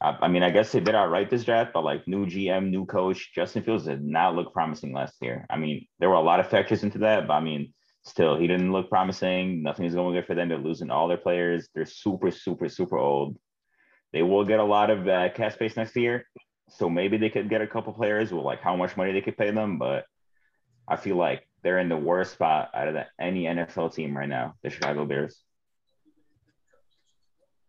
I, I mean, I guess they did all right this draft, but like new GM, new coach, Justin Fields did not look promising last year. I mean, there were a lot of factors into that, but I mean, still, he didn't look promising. Nothing is going good for them. They're losing all their players. They're super, super, super old. They will get a lot of uh, cap space next year, so maybe they could get a couple players with like how much money they could pay them. But I feel like they're in the worst spot out of the, any NFL team right now, the Chicago Bears.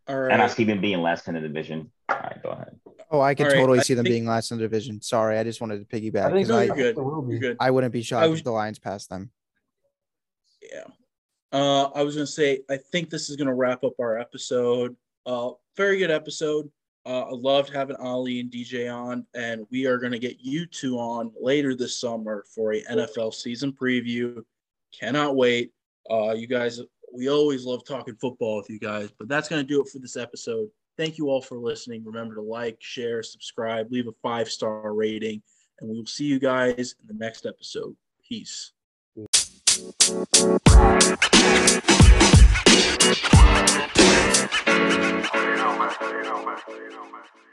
All right. And I see them being last in the division. All right, go ahead. Oh, I can All right, totally I see them think- being last in the division. Sorry, I just wanted to piggyback I think No, I, you're good. It will be. You're good. I wouldn't be shocked was- if the Lions passed them. Yeah. Uh, I was gonna say I think this is gonna wrap up our episode. Uh, very good episode. Uh, I loved having Ali and DJ on, and we are gonna get you two on later this summer for a NFL season preview. Cannot wait. Uh, you guys, we always love talking football with you guys, but that's gonna do it for this episode. Thank you all for listening. Remember to like, share, subscribe, leave a five star rating, and we will see you guys in the next episode. Peace. You know, man. You know, man. You know, man.